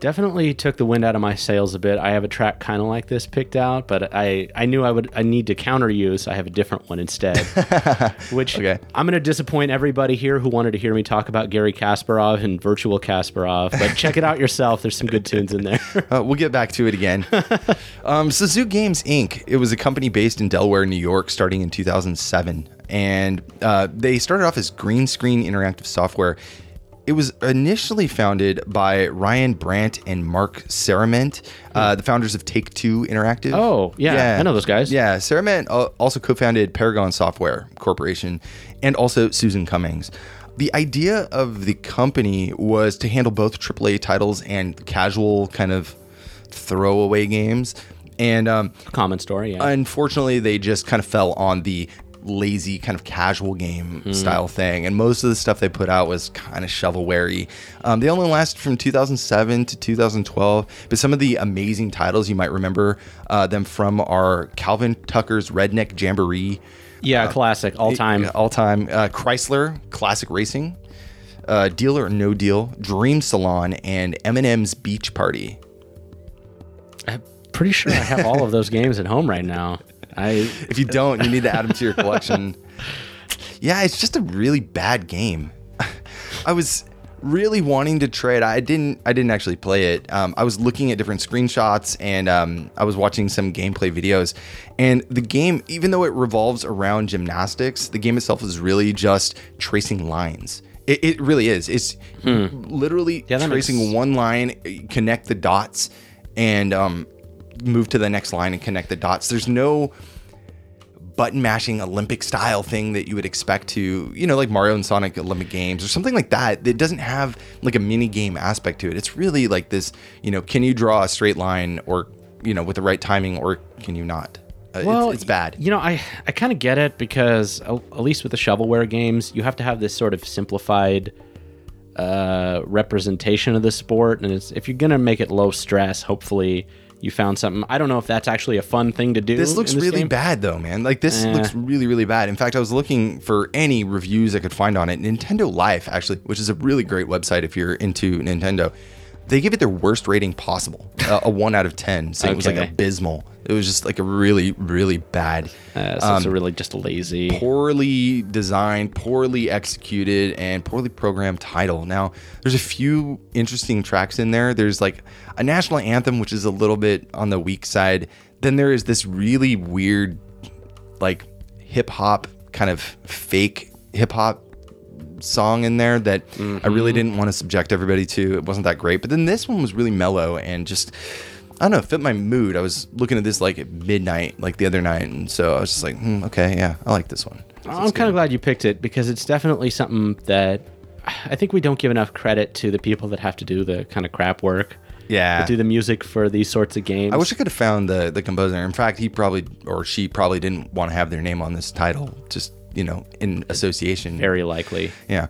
Definitely took the wind out of my sails a bit. I have a track kind of like this picked out, but I I knew I would I need to counter you, so I have a different one instead. which Okay. I'm going to disappoint everybody here who wanted to hear me talk about Garry Kasparov and Virtual Kasparov, but check it out yourself. There's some good tunes in there. Uh, we'll get back to it again. um, so Zoo Games Inc. It was a company based in Delaware, New York, starting in 2007, and uh, they started off as green screen interactive software. It was initially founded by Ryan Brant and Mark Seremet, uh, the founders of Take Two Interactive. Oh, yeah, yeah. I know those guys. Yeah, Seremet uh, also co-founded Paragon Software Corporation, and also Susan Cummings. The idea of the company was to handle both AAA titles and casual kind of throwaway games. And um, Common story, yeah. unfortunately, they just kind of fell on the lazy kind of casual game style thing. And most of the stuff they put out was kind of shovelware um, They only lasted from 2007 to 2012. But some of the amazing titles you might remember uh, them from are Calvin Tucker's Redneck Jamboree. yeah, classic, all time. All time. Uh, Chrysler Classic Racing. Uh, Deal or No Deal, Dream Salon, and M&M's Beach Party. I'm pretty sure I have all of those games at home right now. I If you don't, you need to add them to your collection. Yeah, it's just a really bad game. I was really wanting to trade. I didn't. I didn't actually play it. Um, I was looking at different screenshots and um, I was watching some gameplay videos. And the game, even though it revolves around gymnastics, the game itself is really just tracing lines. It, it really is. It's literally Yeah, that makes- tracing one line, connect the dots, and um, move to the next line and connect the dots. There's no button mashing Olympic style thing that you would expect to, you know, like Mario and Sonic Olympic Games or something like that. It doesn't have like a mini game aspect to it. It's really like this, you know, can you draw a straight line or, you know, with the right timing or can you not? Uh, well, it's, it's bad. You know, I I kind of get it because uh, at least with the shovelware games, you have to have this sort of simplified uh, representation of the sport, and it's, if you're gonna make it low stress, hopefully you found something. I don't know if that's actually a fun thing to do. This looks in really game. bad though, man. Like this Eh. looks really, really bad. In fact, I was looking for any reviews I could find on it. Nintendo Life, actually, which is a really great website if you're into Nintendo. They give it their worst rating possible, uh, a one out of ten, saying it was like abysmal. It was just like a really, really bad, Uh, so it's a really just lazy. poorly designed, poorly executed, and poorly programmed title. Now, there's a few interesting tracks in there. There's like a national anthem, which is a little bit on the weak side. Then there is this really weird, like hip hop kind of fake hip hop song in there that I really didn't want to subject everybody to. It wasn't that great. But then this one was really mellow and just I don't know, fit my mood. I was looking at this like at midnight, like the other night, and so I was just like, hmm, okay, yeah, I like this one. I'm kind of glad you picked it because it's definitely something that I think we don't give enough credit to the people that have to do the kind of crap work. Yeah. that do the music for these sorts of games. I wish I could have found the the composer. In fact, he probably or she probably didn't want to have their name on this title, just you know, in association. very likely. Yeah.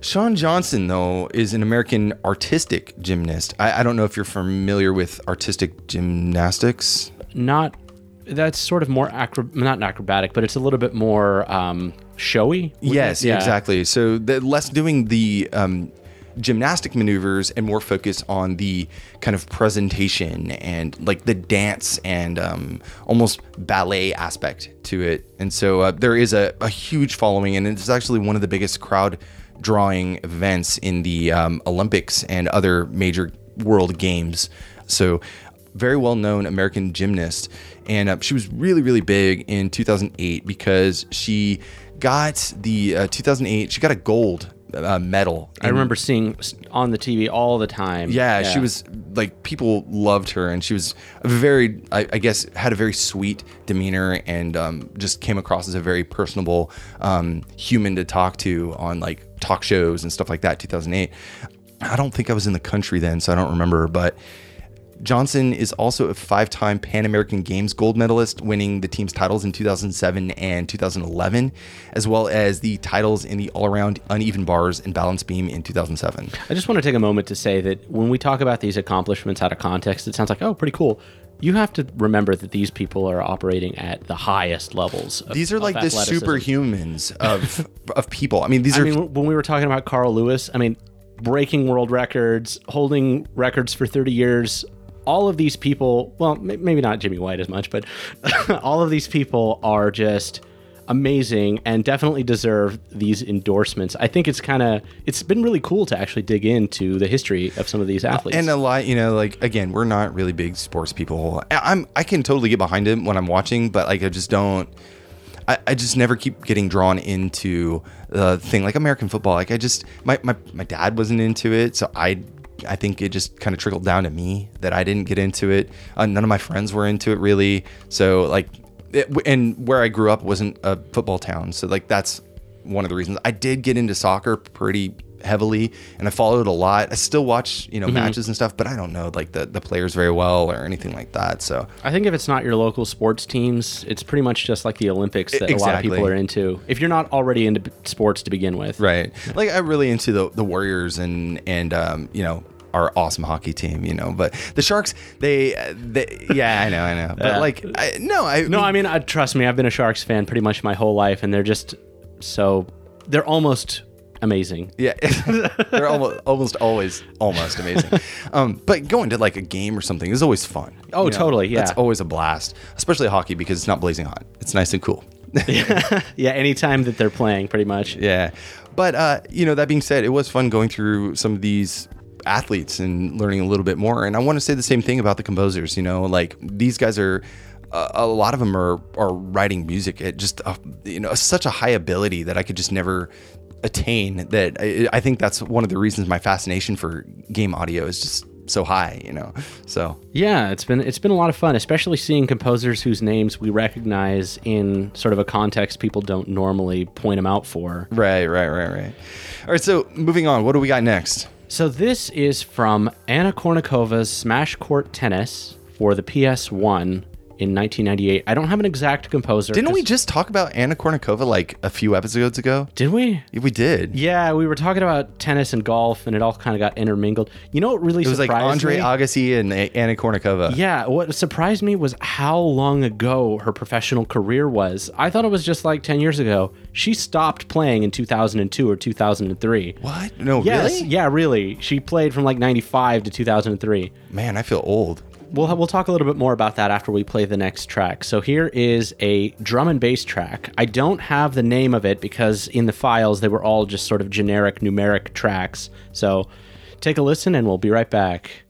Shawn Johnson, though, is an American artistic gymnast. I, I don't know if you're familiar with artistic gymnastics. Not that's sort of more acro- not acrobatic, but it's a little bit more um, showy. Yes. Yeah. exactly. So the, less doing the um, gymnastic maneuvers and more focus on the kind of presentation and like the dance and um, almost ballet aspect to it. And so uh, there is a, a huge following, and it's actually one of the biggest crowd drawing events in the um, Olympics and other major world games. So very well known American gymnast. And uh, she was really, really big in 2008 because she got the uh, 2008, she got a gold uh, medal. I remember seeing on the TV all the time. Yeah, she was like people loved her, and she was a very, I, I guess, had a very sweet demeanor, and um, just came across as a very personable um, human to talk to on like talk shows and stuff like that. 2008. I don't think I was in the country then, so I don't remember, but. Johnson is also a five time Pan American Games gold medalist, winning the team's titles in 2007 and 2011, as well as the titles in the all around uneven bars and balance beam in 2007. I just want to take a moment to say that when we talk about these accomplishments out of context, it sounds like, oh, pretty cool. You have to remember that these people are operating at the highest levels. Of, These are like the superhumans of of people. I mean, these I are mean, when we were talking about Carl Lewis, I mean, breaking world records, holding records for 30 years. All of these people, well, maybe not Jimmy White as much, but all of these people are just amazing and definitely deserve these endorsements. I think it's kind of it's been really cool to actually dig into the history of some of these athletes. And a lot, you know, like again, we're not really big sports people. I'm I can totally get behind him when I'm watching, but like I just don't. I, I just never keep getting drawn into the thing like American football. Like I just my my, my dad wasn't into it, so I I think it just kind of trickled down to me that I didn't get into it. Uh, none of my friends were into it really. So like, it, and where I grew up wasn't a football town, so like that's one of the reasons I did get into soccer pretty heavily and I followed a lot. I still watch, you know, matches and stuff, but I don't know like the, the players very well or anything like that. So I think if it's not your local sports teams, it's pretty much just like the Olympics that a lot of people are into. If you're not already into sports to begin with. right. Like I'm really into the the Warriors and and um, you know, our awesome hockey team, you know, but the Sharks, they, they yeah, I know, I know, but Yeah. like, I, no, I No, I mean, uh, trust me, I've been a Sharks fan pretty much my whole life, and they're just so they're almost amazing. Yeah, they're almost almost always almost amazing. Um, but going to like a game or something is always fun. Oh, totally, yeah. It's always a blast, especially hockey because it's not blazing hot. It's nice and cool. Yeah, yeah. anytime that they're playing, pretty much. yeah, but uh, you know that being said, it was fun going through some of these athletes and learning a little bit more. And I want to say the same thing about the composers. You know, like these guys are. A lot of them are are writing music at just a, you know such a high ability that I could just never attain. That I, I think that's one of the reasons my fascination for game audio is just so high. You know, so Yeah, it's been it's been a lot of fun, especially seeing composers whose names we recognize in sort of a context people don't normally point them out for. right, right, right, right. All right, so moving on. What do we got next? So this is from Anna Kournikovas Smash Court Tennis for the PS1 in 1998. I don't have an exact composer. Didn't we just talk about Anna Kournikova like a few episodes ago? Did we? We did. Yeah, we were talking about tennis and golf, and it all kind of got intermingled. You know what really surprised me? It was like Andre me? Agassi and Anna Kournikova. Yeah, what surprised me was how long ago her professional career was. I thought it was just like 10 years ago. She stopped playing in 2002 or 2003. What? No, Yes, really? yeah, really. She played from like 95 to 2003. Man, I feel old. We'll, we'll talk a little bit more about that after we play the next track. So here is a drum and bass track. I don't have the name of it because in the files they were all just sort of generic numeric tracks. So take a listen and we'll be right back.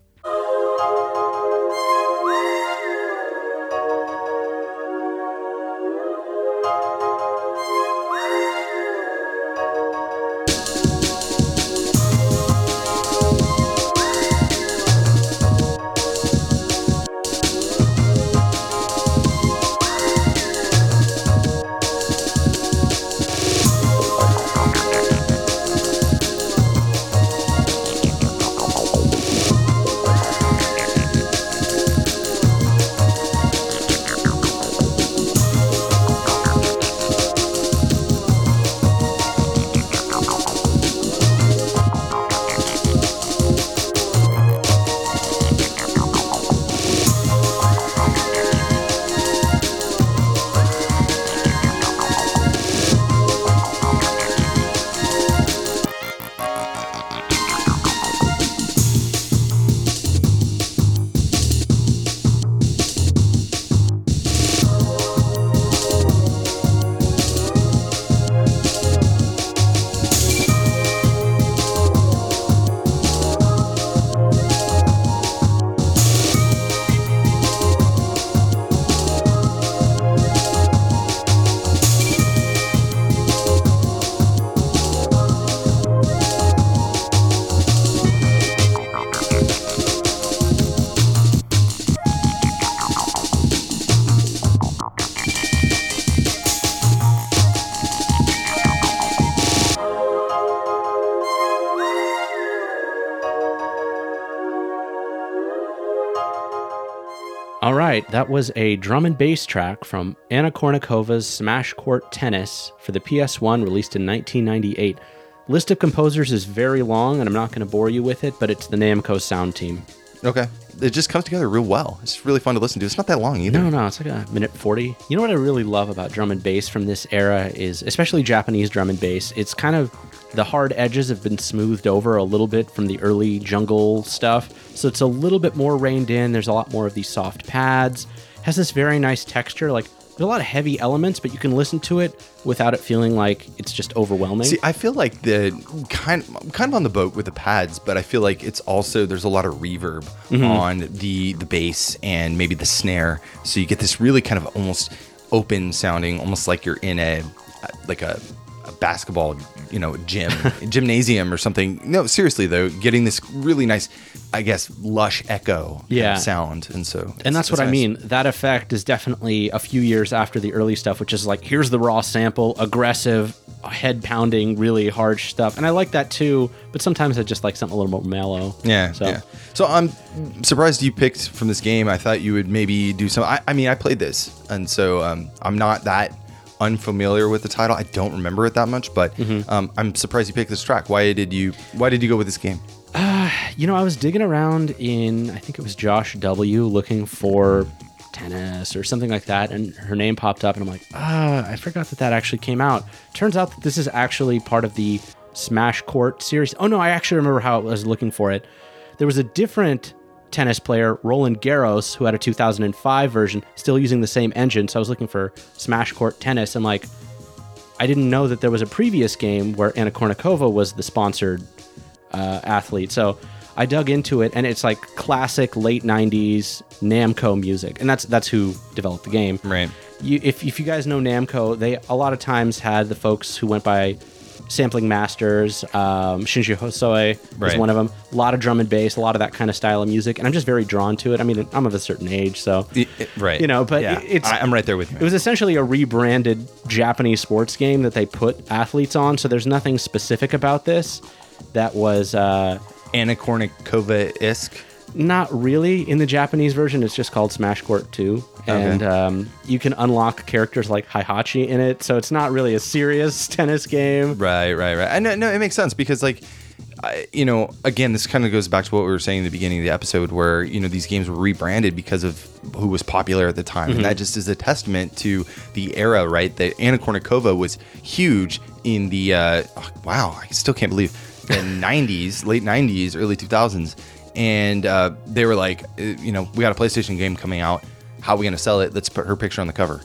Right, that was a drum and bass track from Anna Kournikova's Smash Court Tennis for the PS1 released in 1998. List of composers is very long and I'm not going to bore you with it, but it's the Namco sound team. Okay. It just comes together real well. It's really fun to listen to. It's not that long either. No, no, it's like a minute 40. You know what I really love about drum and bass from this era is, especially Japanese drum and bass, it's kind of The hard edges have been smoothed over a little bit from the early jungle stuff, so it's a little bit more reined in. There's a lot more of these soft pads. Has this very nice texture. Like there's a lot of heavy elements, but you can listen to it without it feeling like it's just overwhelming. See, I feel like the kind I'm kind of on the boat with the pads, but I feel like it's also there's a lot of reverb Mm-hmm. on the the bass and maybe the snare, so you get this really kind of almost open sounding, almost like you're in a like a, a basketball, you know, gym, gymnasium or something. No, seriously though, getting this really nice, I guess, lush echo kind of sound, and so and that's what I mean. That effect is definitely a few years after the early stuff, which is like here's the raw sample, aggressive, head pounding, really harsh stuff. And I like that too, but sometimes I just like something a little more mellow. Yeah, So yeah. So I'm surprised you picked from this game. I thought you would maybe do some. I, I mean, I played this, and so um, I'm not that unfamiliar with the title. I don't remember it that much, but Mm-hmm. um, I'm surprised you picked this track. Why did you? Why did you go with this game? you know, I was digging around in I think it was Josh W looking for tennis or something like that, and her name popped up, and I'm like, ah, I forgot that that actually came out. Turns out that this is actually part of the Smash Court series. Oh no, I actually remember how I was looking for it. There was a different tennis player, Roland Garros, who had a 2005 version, still using the same engine. So I was looking for Smash Court Tennis, and like, I didn't know that there was a previous game where Anna Kournikova was the sponsored uh, athlete. So I dug into it, and it's like classic late '90s Namco music, and that's that's who developed the game. Right. You, if if you guys know Namco, they a lot of times had the folks who went by sampling masters. Um, Shinji Hosoe is one of them. A lot of drum and bass, a lot of that kind of style of music, and I'm just very drawn to it. I mean, I'm of a certain age, so It- it- right. You know, but yeah, it- it's- I, I'm right there with you. it was essentially a rebranded Japanese sports game that they put athletes on. So there's nothing specific about this that was uh, Anna Kournikova isk. not really in the Japanese version. It's just called Smash Court 2. And um, you can unlock characters like Heihachi in it. So it's not really a serious tennis game. Right, right, right. I know, no, it makes sense because like, I, you know, again, this kind of goes back to what we were saying in the beginning of the episode, where you know these games were rebranded because of who was popular at the time, and that just is a testament to the era, right? That Anna Kournikova was huge in the uh, oh, wow, I still can't believe the '90s, late '90s, early 2000s, and uh, they were like, uh, you know, we got a PlayStation game coming out. How are we going to sell it? Let's put her picture on the cover.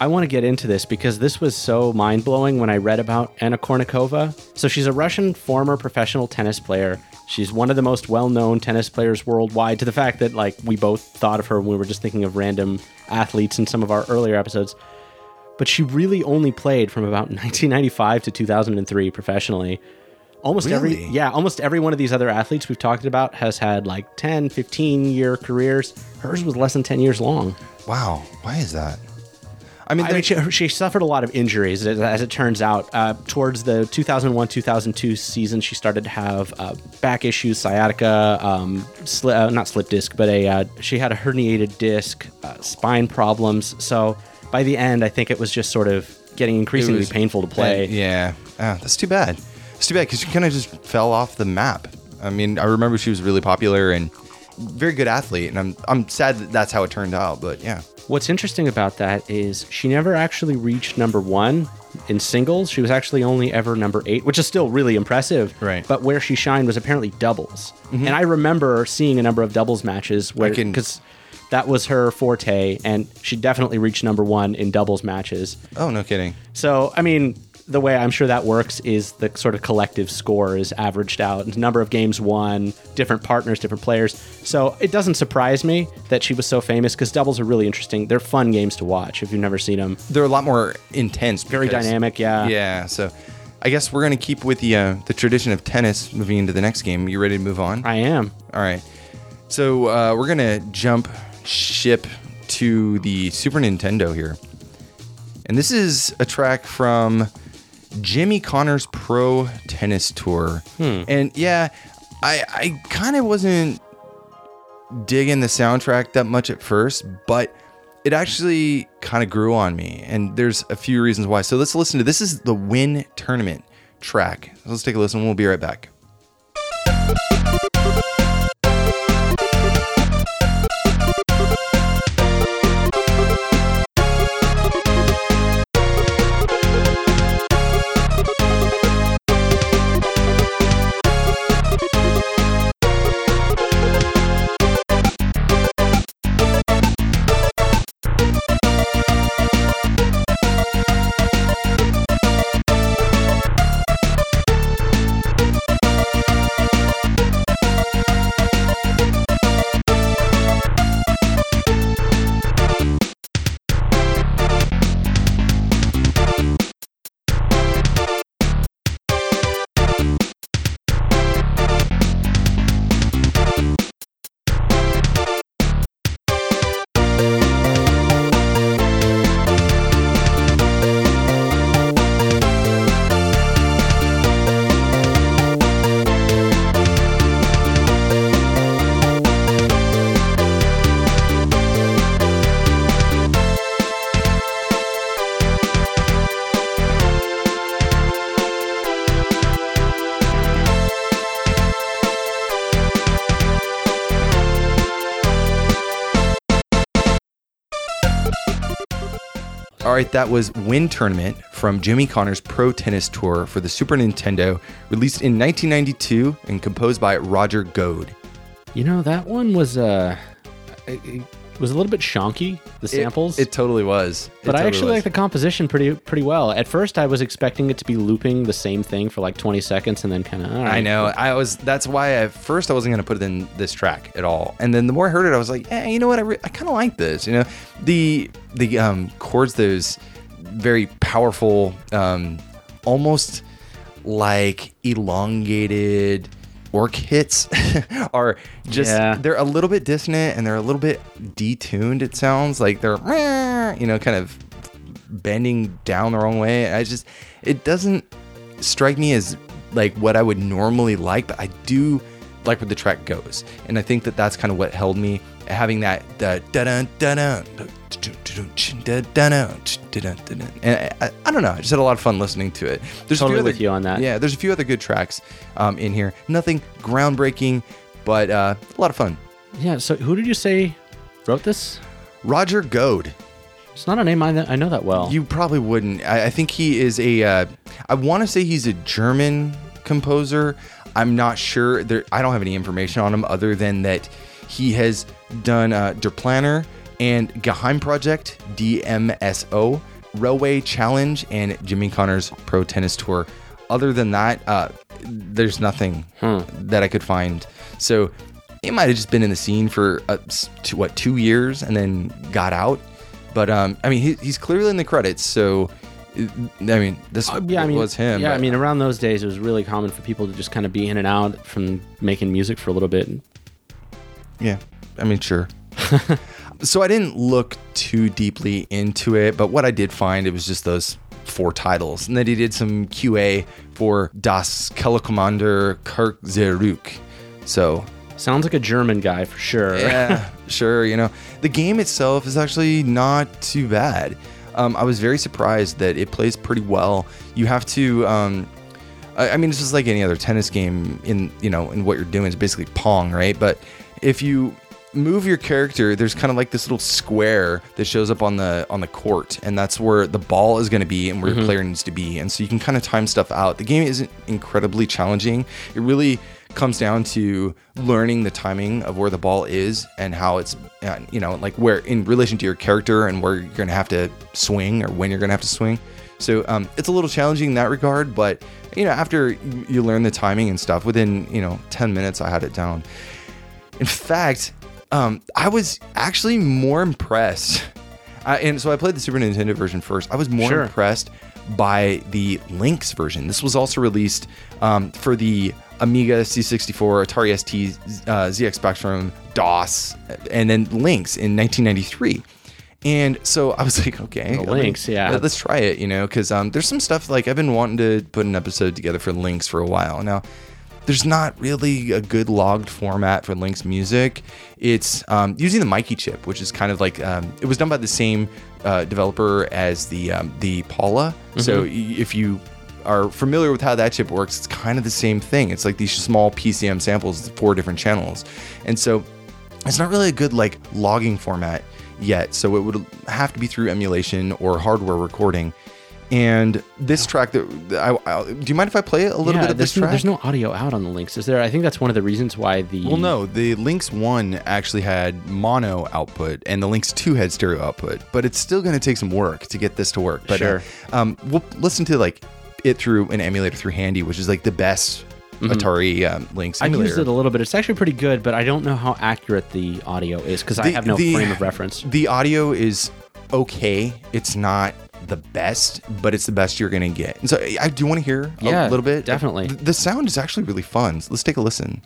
I want to get into this because this was so mind blowing when I read about Anna Kournikova. So she's a Russian former professional tennis player. She's one of the most well known tennis players worldwide, to the fact that like we both thought of her when we were just thinking of random athletes in some of our earlier episodes. But she really only played from about 1995 to 2003 professionally. Almost every yeah, almost every one of these other athletes we've talked about has had like 10, 15 year careers. Hers was less than 10 years long. Wow, why is that? I mean, I mean, she, she suffered a lot of injuries, as, as it turns out. Uh, towards the 2001 2002 season, she started to have uh, back issues, sciatica, um, sli- uh, not slip disc, but a uh, she had a herniated disc, uh, spine problems. So by the end, I think it was just sort of getting increasingly was- painful to play. Yeah, Ah, that's too bad. It's too bad because she kind of just fell off the map. I mean, I remember she was really popular and very good athlete, and I'm I'm sad that that's how it turned out. But yeah, What's interesting about that is she never actually reached number one in singles. She was actually only ever number eight, which is still really impressive. Right. But where she shined was apparently doubles. Mm-hmm. And I remember seeing a number of doubles matches where because that was her forte, and she definitely reached number one in doubles matches. oh no kidding. So I mean. The way I'm sure that works is the sort of collective score is averaged out, number of games won, different partners, different players. So it doesn't surprise me that she was so famous because doubles are really interesting. They're fun games to watch if you've never seen them. They're a lot more intense, Very because- dynamic, yeah. Yeah, so I guess we're gonna keep with the uh, the tradition of tennis, moving into the next game. You ready to move on? I am. All right. So uh, we're gonna jump ship to the Super Nintendo here, and this is a track from Jimmy Connors Pro Tennis Tour. Hmm. And yeah, I I kind of wasn't digging the soundtrack that much at first, but it actually kind of grew on me. And there's a few reasons why. So let's listen to this is the Win Tournament track. Let's take a listen. We'll be right back. Right, that was Win Tournament from Jimmy Connors Pro Tennis Tour for the Super Nintendo, released in 1992 and composed by Roger Goad. You know, that one was uh it- was a little bit shonky, the samples. It, it totally was. It but I actually like the composition pretty pretty well. At first I was expecting it to be looping the same thing for like 20 seconds and then kind of I know. I was. That's why at first I wasn't gonna put it in this track at all. And then the more I heard it, I was like, eh, you know what? I, re- I kind of like this. You know, the the um, chords, those very powerful, um, almost like elongated orc hits are just Yeah. they're a little bit dissonant and they're a little bit detuned it sounds like they're you know kind of bending down the wrong way i just it doesn't strike me as like what i would normally like but i do like where the track goes and i think that that's kind of what held me having that the da-dun, da-dun. And I, I don't know i just had a lot of fun listening to it there's a few Totally other- with you on that. yeah there's a few other good tracks um, in here nothing groundbreaking but uh, a lot of fun Yeah, so who did you say wrote this? roger goad It's not a name I, I know that well. You probably wouldn't. I, I think he is a. Uh, I want to say he's a German composer. I'm not sure. There, I don't have any information on him other than that he has done uh, Der Planner and Geheim Project, DMSO, Railway Challenge, and Jimmy Connors Pro Tennis Tour. Other than that, uh, there's nothing that I could find. So it might have just been in the scene for uh, two, what two years and then got out. But um, I mean, he, he's clearly in the credits, so I mean, this Uh, yeah, I mean, was him. Yeah, I mean, around those days, it was really common for people to just kind of be in and out from making music for a little bit. yeah, I mean, sure. so I didn't look too deeply into it, but what I did find it was just those four titles, and then he did some QA for Das Telekommander Kirk Zeruk. So Sounds like a German guy for sure. yeah, sure. You know, the game itself is actually not too bad. Um, I was very surprised that it plays pretty well. You have to, um, I, I mean, it's just like any other tennis game. In you know, in what you're doing is basically Pong, right? But if you move your character, there's kind of like this little square that shows up on the on the court, and that's where the ball is going to be and where your player needs to be. And so you can kind of time stuff out. The game isn't incredibly challenging. It really comes down to learning the timing of where the ball is and how it's uh, you know like where in relation to your character and where you're gonna have to swing or when you're gonna have to swing so um, it's a little challenging in that regard but you know after you learn the timing and stuff within you know 10 minutes i had it down in fact um, i was actually more impressed I, and so i played the super nintendo version first i was more Sure. impressed by the Lynx version. This was also released um, for the Amiga C64, Atari ST, uh, ZX Spectrum, DOS, and then Lynx in 1993. And so I was like, okay, The Lynx, yeah. let's try it, you know, because um, there's some stuff like I've been wanting to put an episode together for Lynx for a while now. There's not really a good logged format for Lynx music. It's um, using the Mikey chip, which is kind of like um, it was done by the same uh, developer as the um, the Paula. So if you are familiar with how that chip works, it's kind of the same thing. It's like these small PCM samples, four different channels, and so it's not really a good like logging format yet. So it would have to be through emulation or hardware recording. And this track that I, I, do you mind if I play a little yeah, bit of this there's, no, track? there's no audio out on the Lynx, is there? I think that's one of the reasons why the Well, no, the Lynx 1 actually had mono output and the Lynx 2 had stereo output, but it's still going to take some work to get this to work. But Sure. uh, um, we'll listen to like it through an emulator through Handy, which is like the best Atari um, Lynx Mm-hmm. I've used it a little bit. It's actually pretty good, but I don't know how accurate the audio is because I have no the- frame of reference. The audio is okay. It's not the best, but it's the best you're to get. And so I do want to hear Yeah, a little bit. definitely. The, the sound is actually really fun. So let's take a listen.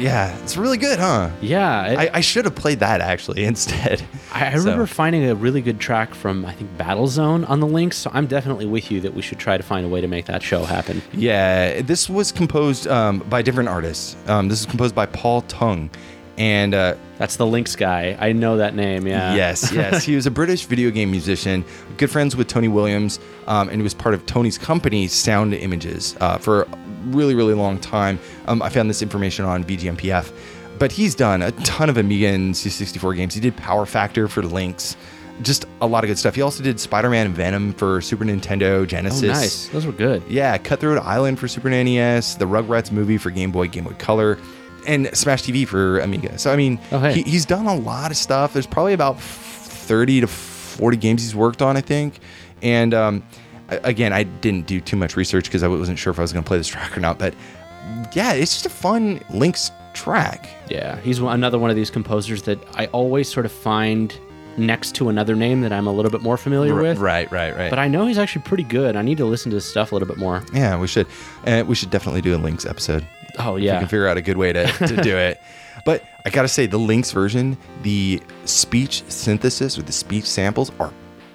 Yeah, it's really good, huh? Yeah, it- I, I should have played that actually instead. I, I So- remember finding a really good track from I think Battlezone on the Lynx. So I'm definitely with you that we should try to find a way to make that show happen. Yeah, this was composed um, by different artists. Um, this is composed by Paul Tonge, and uh, That's the Lynx guy. I know that name. Yeah. yes, yes, he was a British video game musician, good friends with Tony Williams, um, and he was part of Tony's company, Sound Images, uh, for really, really long time. Um, I found this information on VGMPF, but he's done a ton of Amiga and C64 games. He did Power Factor for Lynx. Just a lot of good stuff. He also did Spider-Man and Venom for Super Nintendo, Genesis. Oh, nice. Those were good. Yeah, Cutthroat Island for Super NES, the Rugrats movie for Game Boy, Game Boy Color, and Smash TV for Amiga. So I mean, Oh, hey. he, he's done a lot of stuff. There's probably about 30 to 40 games he's worked on, I think. And um, again, I didn't do too much research because I wasn't sure if I was going to play this track or not. But yeah, it's just a fun Lynx track. Yeah, he's one- another one of these composers that I always sort of find next to another name that I'm a little bit more familiar with. Right, right, right. But I know he's actually pretty good. I need to listen to his stuff a little bit more. yeah, we should. Uh, we should definitely do a Lynx episode. Oh yeah, if we can figure out a good way to, to do it. But I gotta say, the Lynx version, the speech synthesis or the speech samples are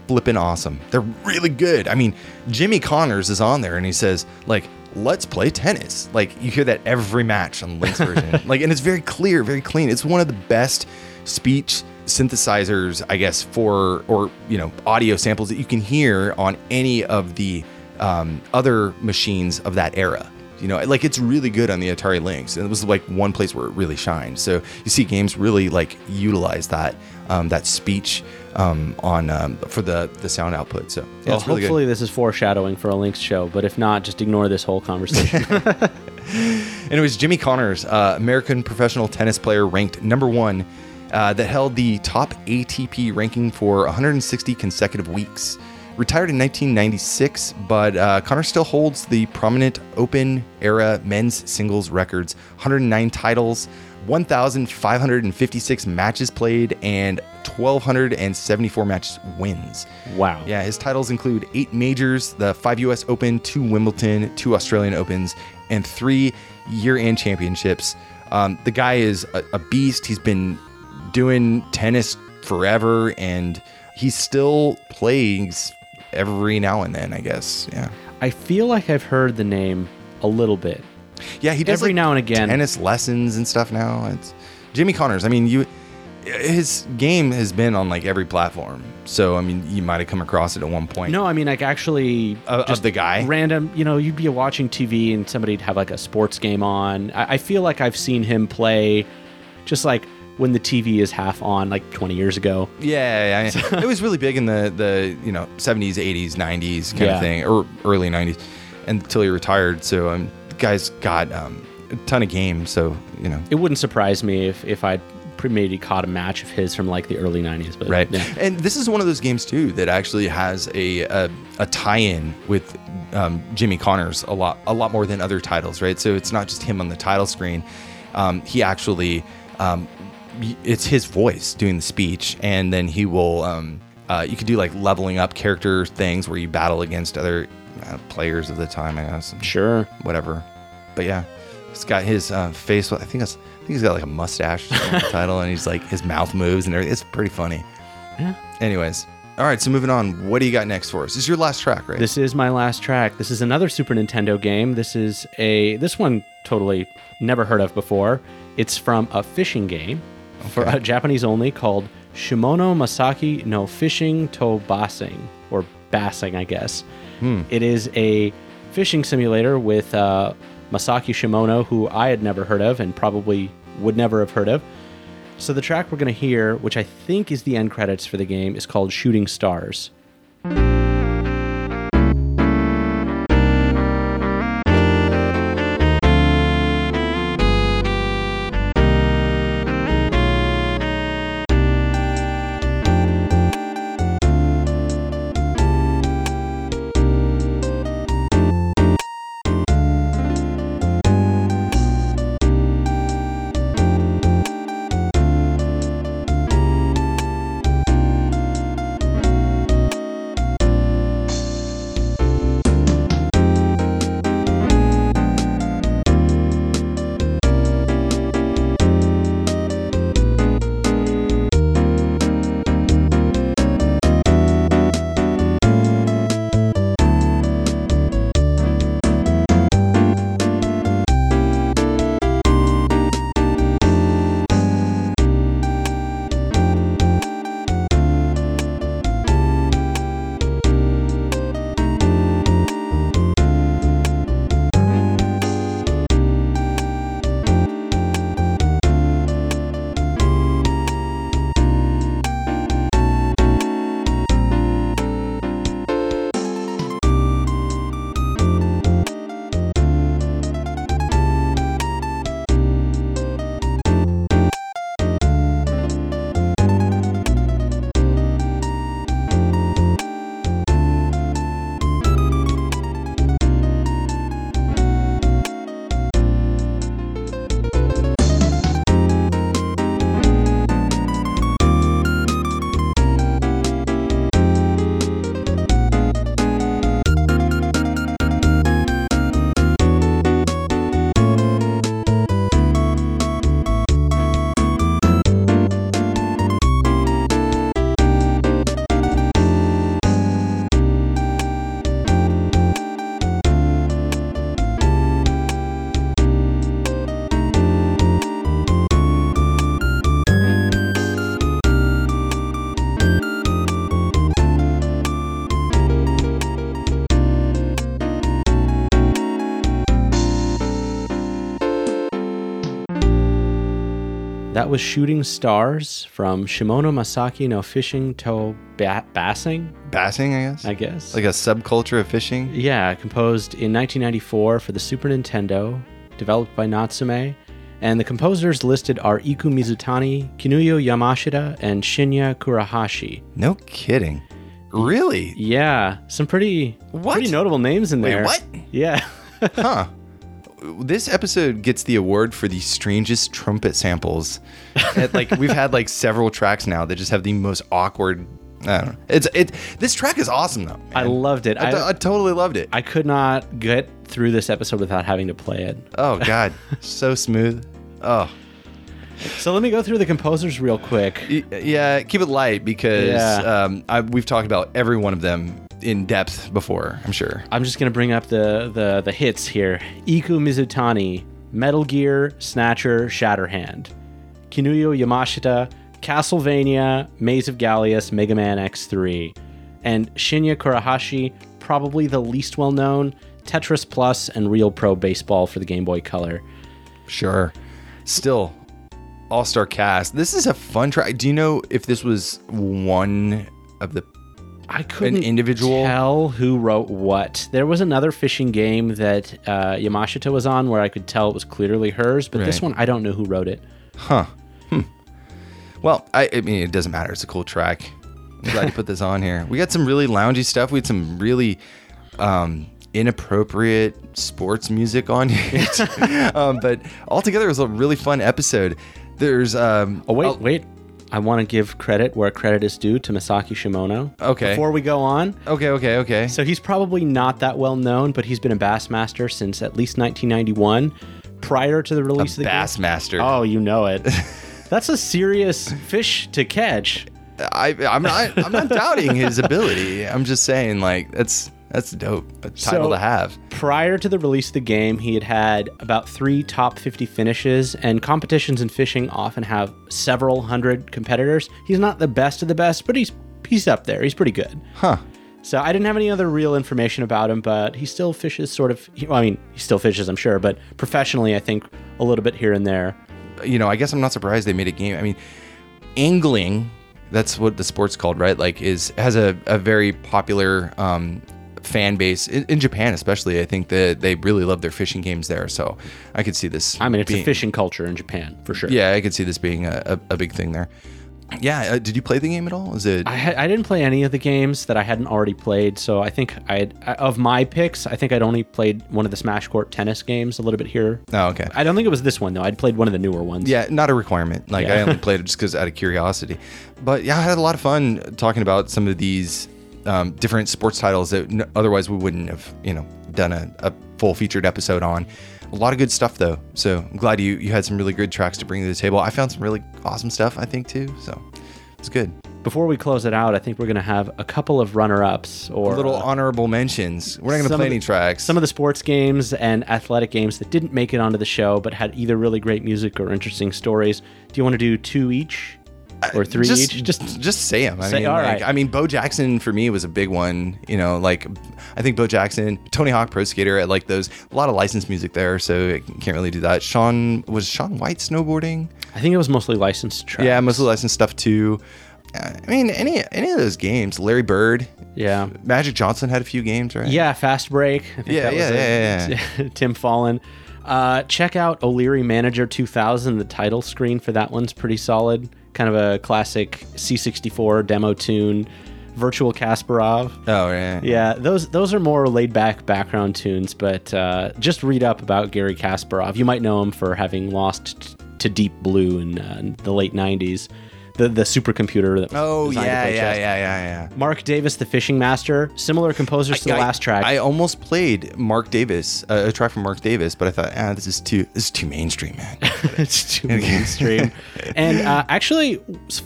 flipping awesome. They're really good. I mean, Jimmy Connors is on there and he says, like, let's play tennis. Like, you hear that every match on the Lynx version. like, and it's very clear, very clean. It's one of the best speech synthesizers, I guess, for, or, you know, audio samples that you can hear on any of the um, other machines of that era. You know, like it's really good on the Atari Lynx, and it was like one place where it really shined. So you see games really like utilize that um, that speech um, on um, for the the sound output. So yeah, well, really hopefully good. this is foreshadowing for a Lynx show, but if not, just ignore this whole conversation. And it was Jimmy Connors, uh, American professional tennis player, ranked number one, uh, that held the top ATP ranking for 160 consecutive weeks. Retired in 1996, but uh, Connor still holds the prominent Open era men's singles records 109 titles, 1,556 matches played, and 1,274 match wins. wow. Yeah, his titles include eight majors, the five U.S. Open, two Wimbledon, two Australian Opens, and three year-end championships. Um, the guy is a, a beast. He's been doing tennis forever, and he still plays every now and then. I guess. Yeah. I feel like I've heard the name a little bit. Yeah, he does Every like, now and again. tennis lessons and stuff now. It's Jimmy Connors. I mean, you his game has been on like every platform. So I mean, you might have come across it at one point. No, I mean like actually uh, Of- of the guy? Random, you know, you'd be watching TV and somebody'd have like a sports game on. I, I feel like I've seen him play just like when the TV is half on, like 20 years ago. Yeah, yeah. it was really big in the the you know 70s, 80s, 90s kind Yeah. of thing, or early 90s, until he retired. So um, the guy's got um, a ton of games. So you know, It wouldn't surprise me if if I'd pre- maybe caught a match of his from like the early 90s. But right? yeah. And this is one of those games too that actually has a a, a tie-in with um, Jimmy Connors a lot a lot more than other titles, right? So it's not just him on the title screen. Um, he actually um, it's his voice doing the speech, and then he will. Um, uh, you could do like leveling up character things where you battle against other uh, players of the time, I guess. Sure. Whatever. But yeah, he's got his uh, face. I think. I think he's got like a mustache title, and he's like his mouth moves and everything. It's pretty funny. Yeah. Anyways, all right. So moving on. What do you got next for us? This is your last track, right? This is my last track. This is another Super Nintendo game. This is a this one totally never heard of before. It's from a fishing game for uh, Japanese only called Shimono Masaki no Fishing to Bassing or Bassing, I guess. Hmm. It is a fishing simulator with uh, Masaki Shimono, who I had never heard of and probably would never have heard of. So the track we're going to hear, which I think is the end credits for the game, is called Shooting Stars. Was Shooting Stars from Shimono Masaki no Fishing to ba- Bassing, Bassing, I guess. I guess. like a subculture of fishing. yeah, composed in 1994 for the Super Nintendo, developed by Natsume. And the composers listed are Iku Mizutani, Kinuyo Yamashita, and Shinya Kurahashi. No kidding. Really? Yeah, some pretty What? pretty notable names in Wait, there. what? Yeah. Huh. This episode gets the award for the strangest trumpet samples. Like we've had like several tracks now that just have the most awkward. I don't know. It's it. This track is awesome though. I loved it. I, I, I totally loved it. I could not get through this episode without having to play it. oh God, so smooth. Oh So let me go through the composers real quick. Yeah. Keep it light because Yeah. um, I, we've talked about every one of them in depth before. I'm sure. I'm just gonna bring up the the the hits here. Iku Mizutani, Metal Gear, Snatcher, Shatterhand, Kinuyo Yamashita, Castlevania, Maze of Galious, Mega Man X3, and Shinya Kurahashi, probably the least well known, Tetris Plus and Real Pro Baseball for the Game Boy Color. Sure. Still, all star cast. This is a fun track. Do you know if this was one of the I couldn't individual? tell who wrote what. There was another fishing game that uh, Yamashita was on where I could tell it was clearly hers, but this one I don't know who wrote it. Huh. Hmm. Well, I, I mean, it doesn't matter. It's a cool track. I'm glad you put this on here. We got some really loungy stuff. We had some really um, inappropriate sports music on here. um, but altogether, it was a really fun episode. There's um, Oh wait, wait. I want to give credit where credit is due to Masaki Shimono. Okay. Before we go on, okay, okay, okay. so he's probably not that well known, but he's been a Bassmaster since at least 1991, prior to the release of the. Bassmaster. Oh, you know it. That's a serious fish to catch. I, I'm not. I'm not doubting his ability. I'm just saying, like, that's that's dope. A title So- to have. Prior to the release of the game, he had had about three top 50 finishes, and competitions in fishing often have several hundred competitors. He's not the best of the best, but he's he's up there. He's pretty good. Huh. So I didn't have any other real information about him, but he still fishes sort of. Well, I mean, he still fishes, I'm sure, but professionally, I think a little bit here and there. you know, I guess I'm not surprised they made a game. I mean, angling, that's what the sport's called, right? Like, is has a, a very popular um, fan base in, in Japan, especially. I think that they really love their fishing games there. So I could see this. I mean, it's being, a fishing culture in Japan for sure. Yeah, I could see this being a, a, a big thing there. Yeah, uh, did you play the game at all? Is it? I, had, I didn't play any of the games that I hadn't already played, so I think I of my picks, I think I'd only played one of the Smash Court tennis games a little bit here. oh, okay. I don't think it was this one though. I'd played one of the newer ones. Yeah, not a requirement. Like I only played it just because out of curiosity. But yeah, I had a lot of fun talking about some of these um, different sports titles that n- otherwise we wouldn't have, you know, done a, a full featured episode on. A lot of good stuff though. So I'm glad you you had some really good tracks to bring to the table. I found some really awesome stuff. I think too. So it's good. Before we close it out, I think we're gonna have a couple of runner-ups or Little uh, honorable mentions. We're not going to play the- any tracks. some of the sports games and athletic games that didn't make it onto the show but had either really great music or interesting stories. Do you want to do two each or three just, each? Just just say them. I Say- mean, all like, right. I mean, Bo Jackson for me was a big one. You know, like I think Bo Jackson, Tony Hawk Pro Skater, I like those. A lot of licensed music there, so I can't really do that. Sean was Shaun White snowboarding. I think it was mostly licensed tracks. Yeah, mostly licensed stuff too. Uh, I mean, any any of those games. Larry Bird, Yeah. Magic Johnson had a few games, right? Yeah, Fast Break. I think Yeah, that was yeah, it. yeah, Tim Fallon. Uh, check out O'Leary Manager 2000. The title screen for that one's pretty solid. Kind of a classic C64 demo tune. Virtual Kasparov. Oh yeah. Yeah, those those are more laid back background tunes, but uh, just read up about Garry Kasparov. You might know him for having lost t- to Deep Blue in, uh, in the late 90s. The, the supercomputer that was Oh yeah, yeah, chess. yeah, yeah, yeah. Mark Davis, the fishing master, similar composers to the I- last track. I almost played Mark Davis, uh, a track from Mark Davis, but I thought, ah, this is too this is too mainstream, man. it's too mainstream. and uh, actually,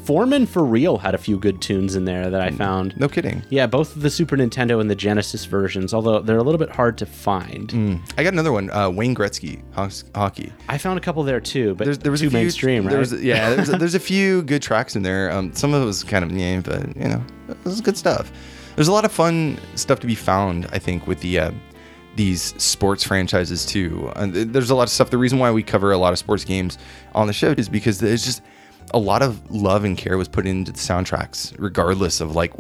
Foreman for Real had a few good tunes in there that I found. no kidding. Yeah, both the Super Nintendo and the Genesis versions, although they're a little bit hard to find. I got another one, uh, Wayne Gretzky hockey. I found a couple there too, but There's, there was too a few, mainstream, right? There was, yeah, there's there's a few good tracks in there. Um, some of it was kind of yeah, but you know, it was good stuff. There's a lot of fun stuff to be found, I think, with the uh, these sports franchises too. And there's a lot of stuff. The reason why we cover a lot of sports games on the show is because there's just a lot of love and care was put into the soundtracks, regardless of like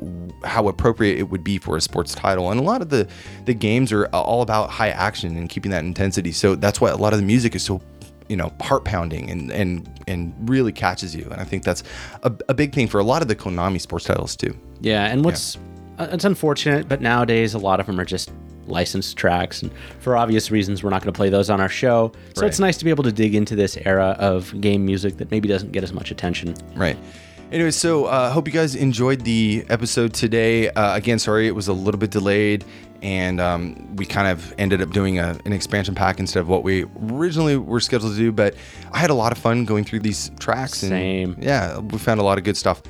how appropriate it would be for a sports title. And a lot of the the games are all about high action and keeping that intensity. So that's why a lot of the music is so you know heart pounding and and and really catches you. And I think that's a, a big thing for a lot of the Konami sports titles too. Yeah, and what's uh, it's unfortunate, but nowadays a lot of them are just licensed tracks, and for obvious reasons, we're not going to play those on our show. So it's nice to be able to dig into this era of game music that maybe doesn't get as much attention. Right. Anyway, so uh, hope you guys enjoyed the episode today. Uh, again, sorry it was a little bit delayed, and um, we kind of ended up doing a, an expansion pack instead of what we originally were scheduled to do. But I had a lot of fun going through these tracks. And, Same. Yeah, we found a lot of good stuff.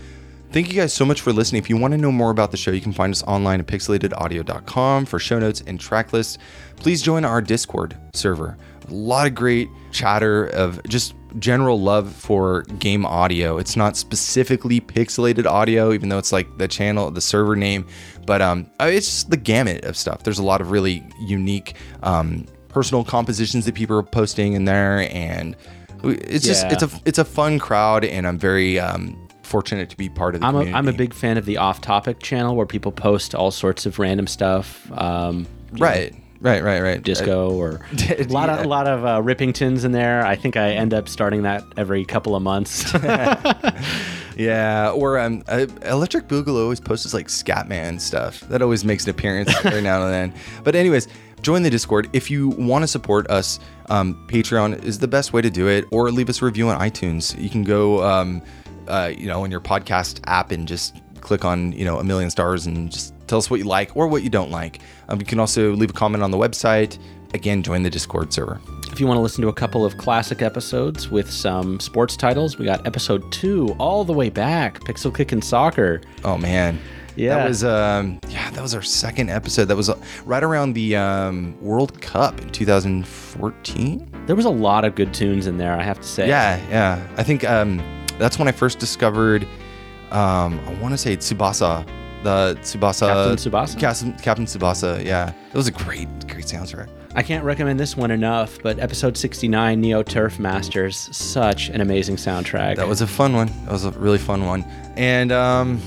Thank you guys so much for listening. If you want to know more about the show, you can find us online at pixelatedaudio.com for show notes and track lists. Please join our Discord server. A lot of great chatter of just general love for game audio. It's not specifically pixelated audio, even though it's like the channel, the server name, but um, it's just the gamut of stuff. There's a lot of really unique um, personal compositions that people are posting in there, and it's just it's a it's a fun crowd, and I'm very um, fortunate to be part of the I'm a, community. I'm a big fan of the off topic channel where people post all sorts of random stuff. Um, right, right, right, right. disco or a lot of Yeah. a lot of uh, Rippingtons in there. I think I end up starting that every couple of months. Yeah, or um, uh, Electric Boogaloo always posts like Scatman stuff. That always makes an appearance every now and then. But anyways, join the Discord if you want to support us. Um, Patreon is the best way to do it, or leave us a review on iTunes. You can go, um, uh, you know, in your podcast app and just click on you know a million stars and just tell us what you like or what you don't like. Um, you can also leave a comment on the website. Again, join the Discord server. if you want to listen to a couple of classic episodes with some sports titles, we got episode two all the way back, Pixel Kick and Soccer. Oh man. Yeah. That was um yeah, that was our second episode. That was uh, right around the um World Cup in 2014. There was a lot of good tunes in there, I have to say. Yeah, yeah. I think um that's when I first discovered um I want to say Tsubasa, the Tsubasa Captain Tsubasa? Captain, Captain Tsubasa. Yeah. It was a great great soundtrack. I can't recommend this one enough, but episode 69, Neo Turf Masters, such an amazing soundtrack. That was a fun one. That was a really fun one. And um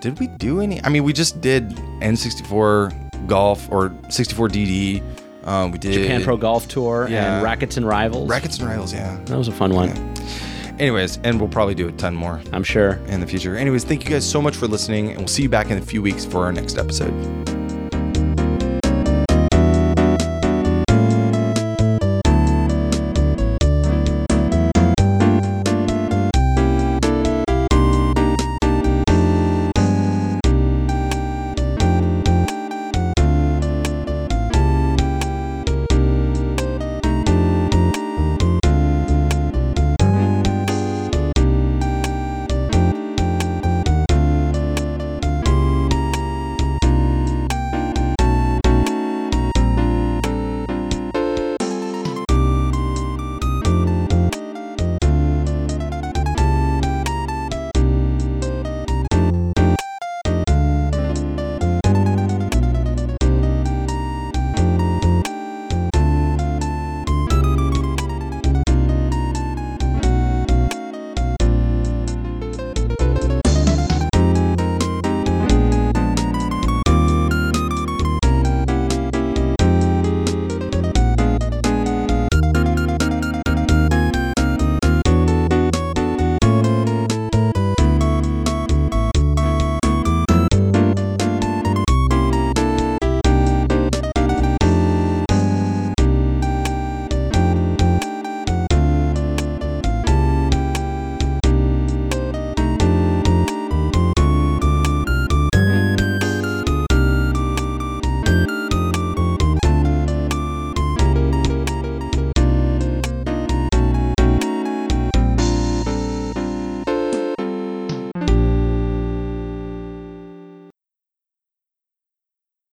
did we do any? I mean, we just did N64 golf or 64 DD. Um, we did Japan Pro Golf Tour Yeah. and Rackets and Rivals. Rackets and Rivals, yeah. that was a fun one, Anyways, and we'll probably do a ton more I'm sure. in the future. Anyways, thank you guys so much for listening, and we'll see you back in a few weeks for our next episode.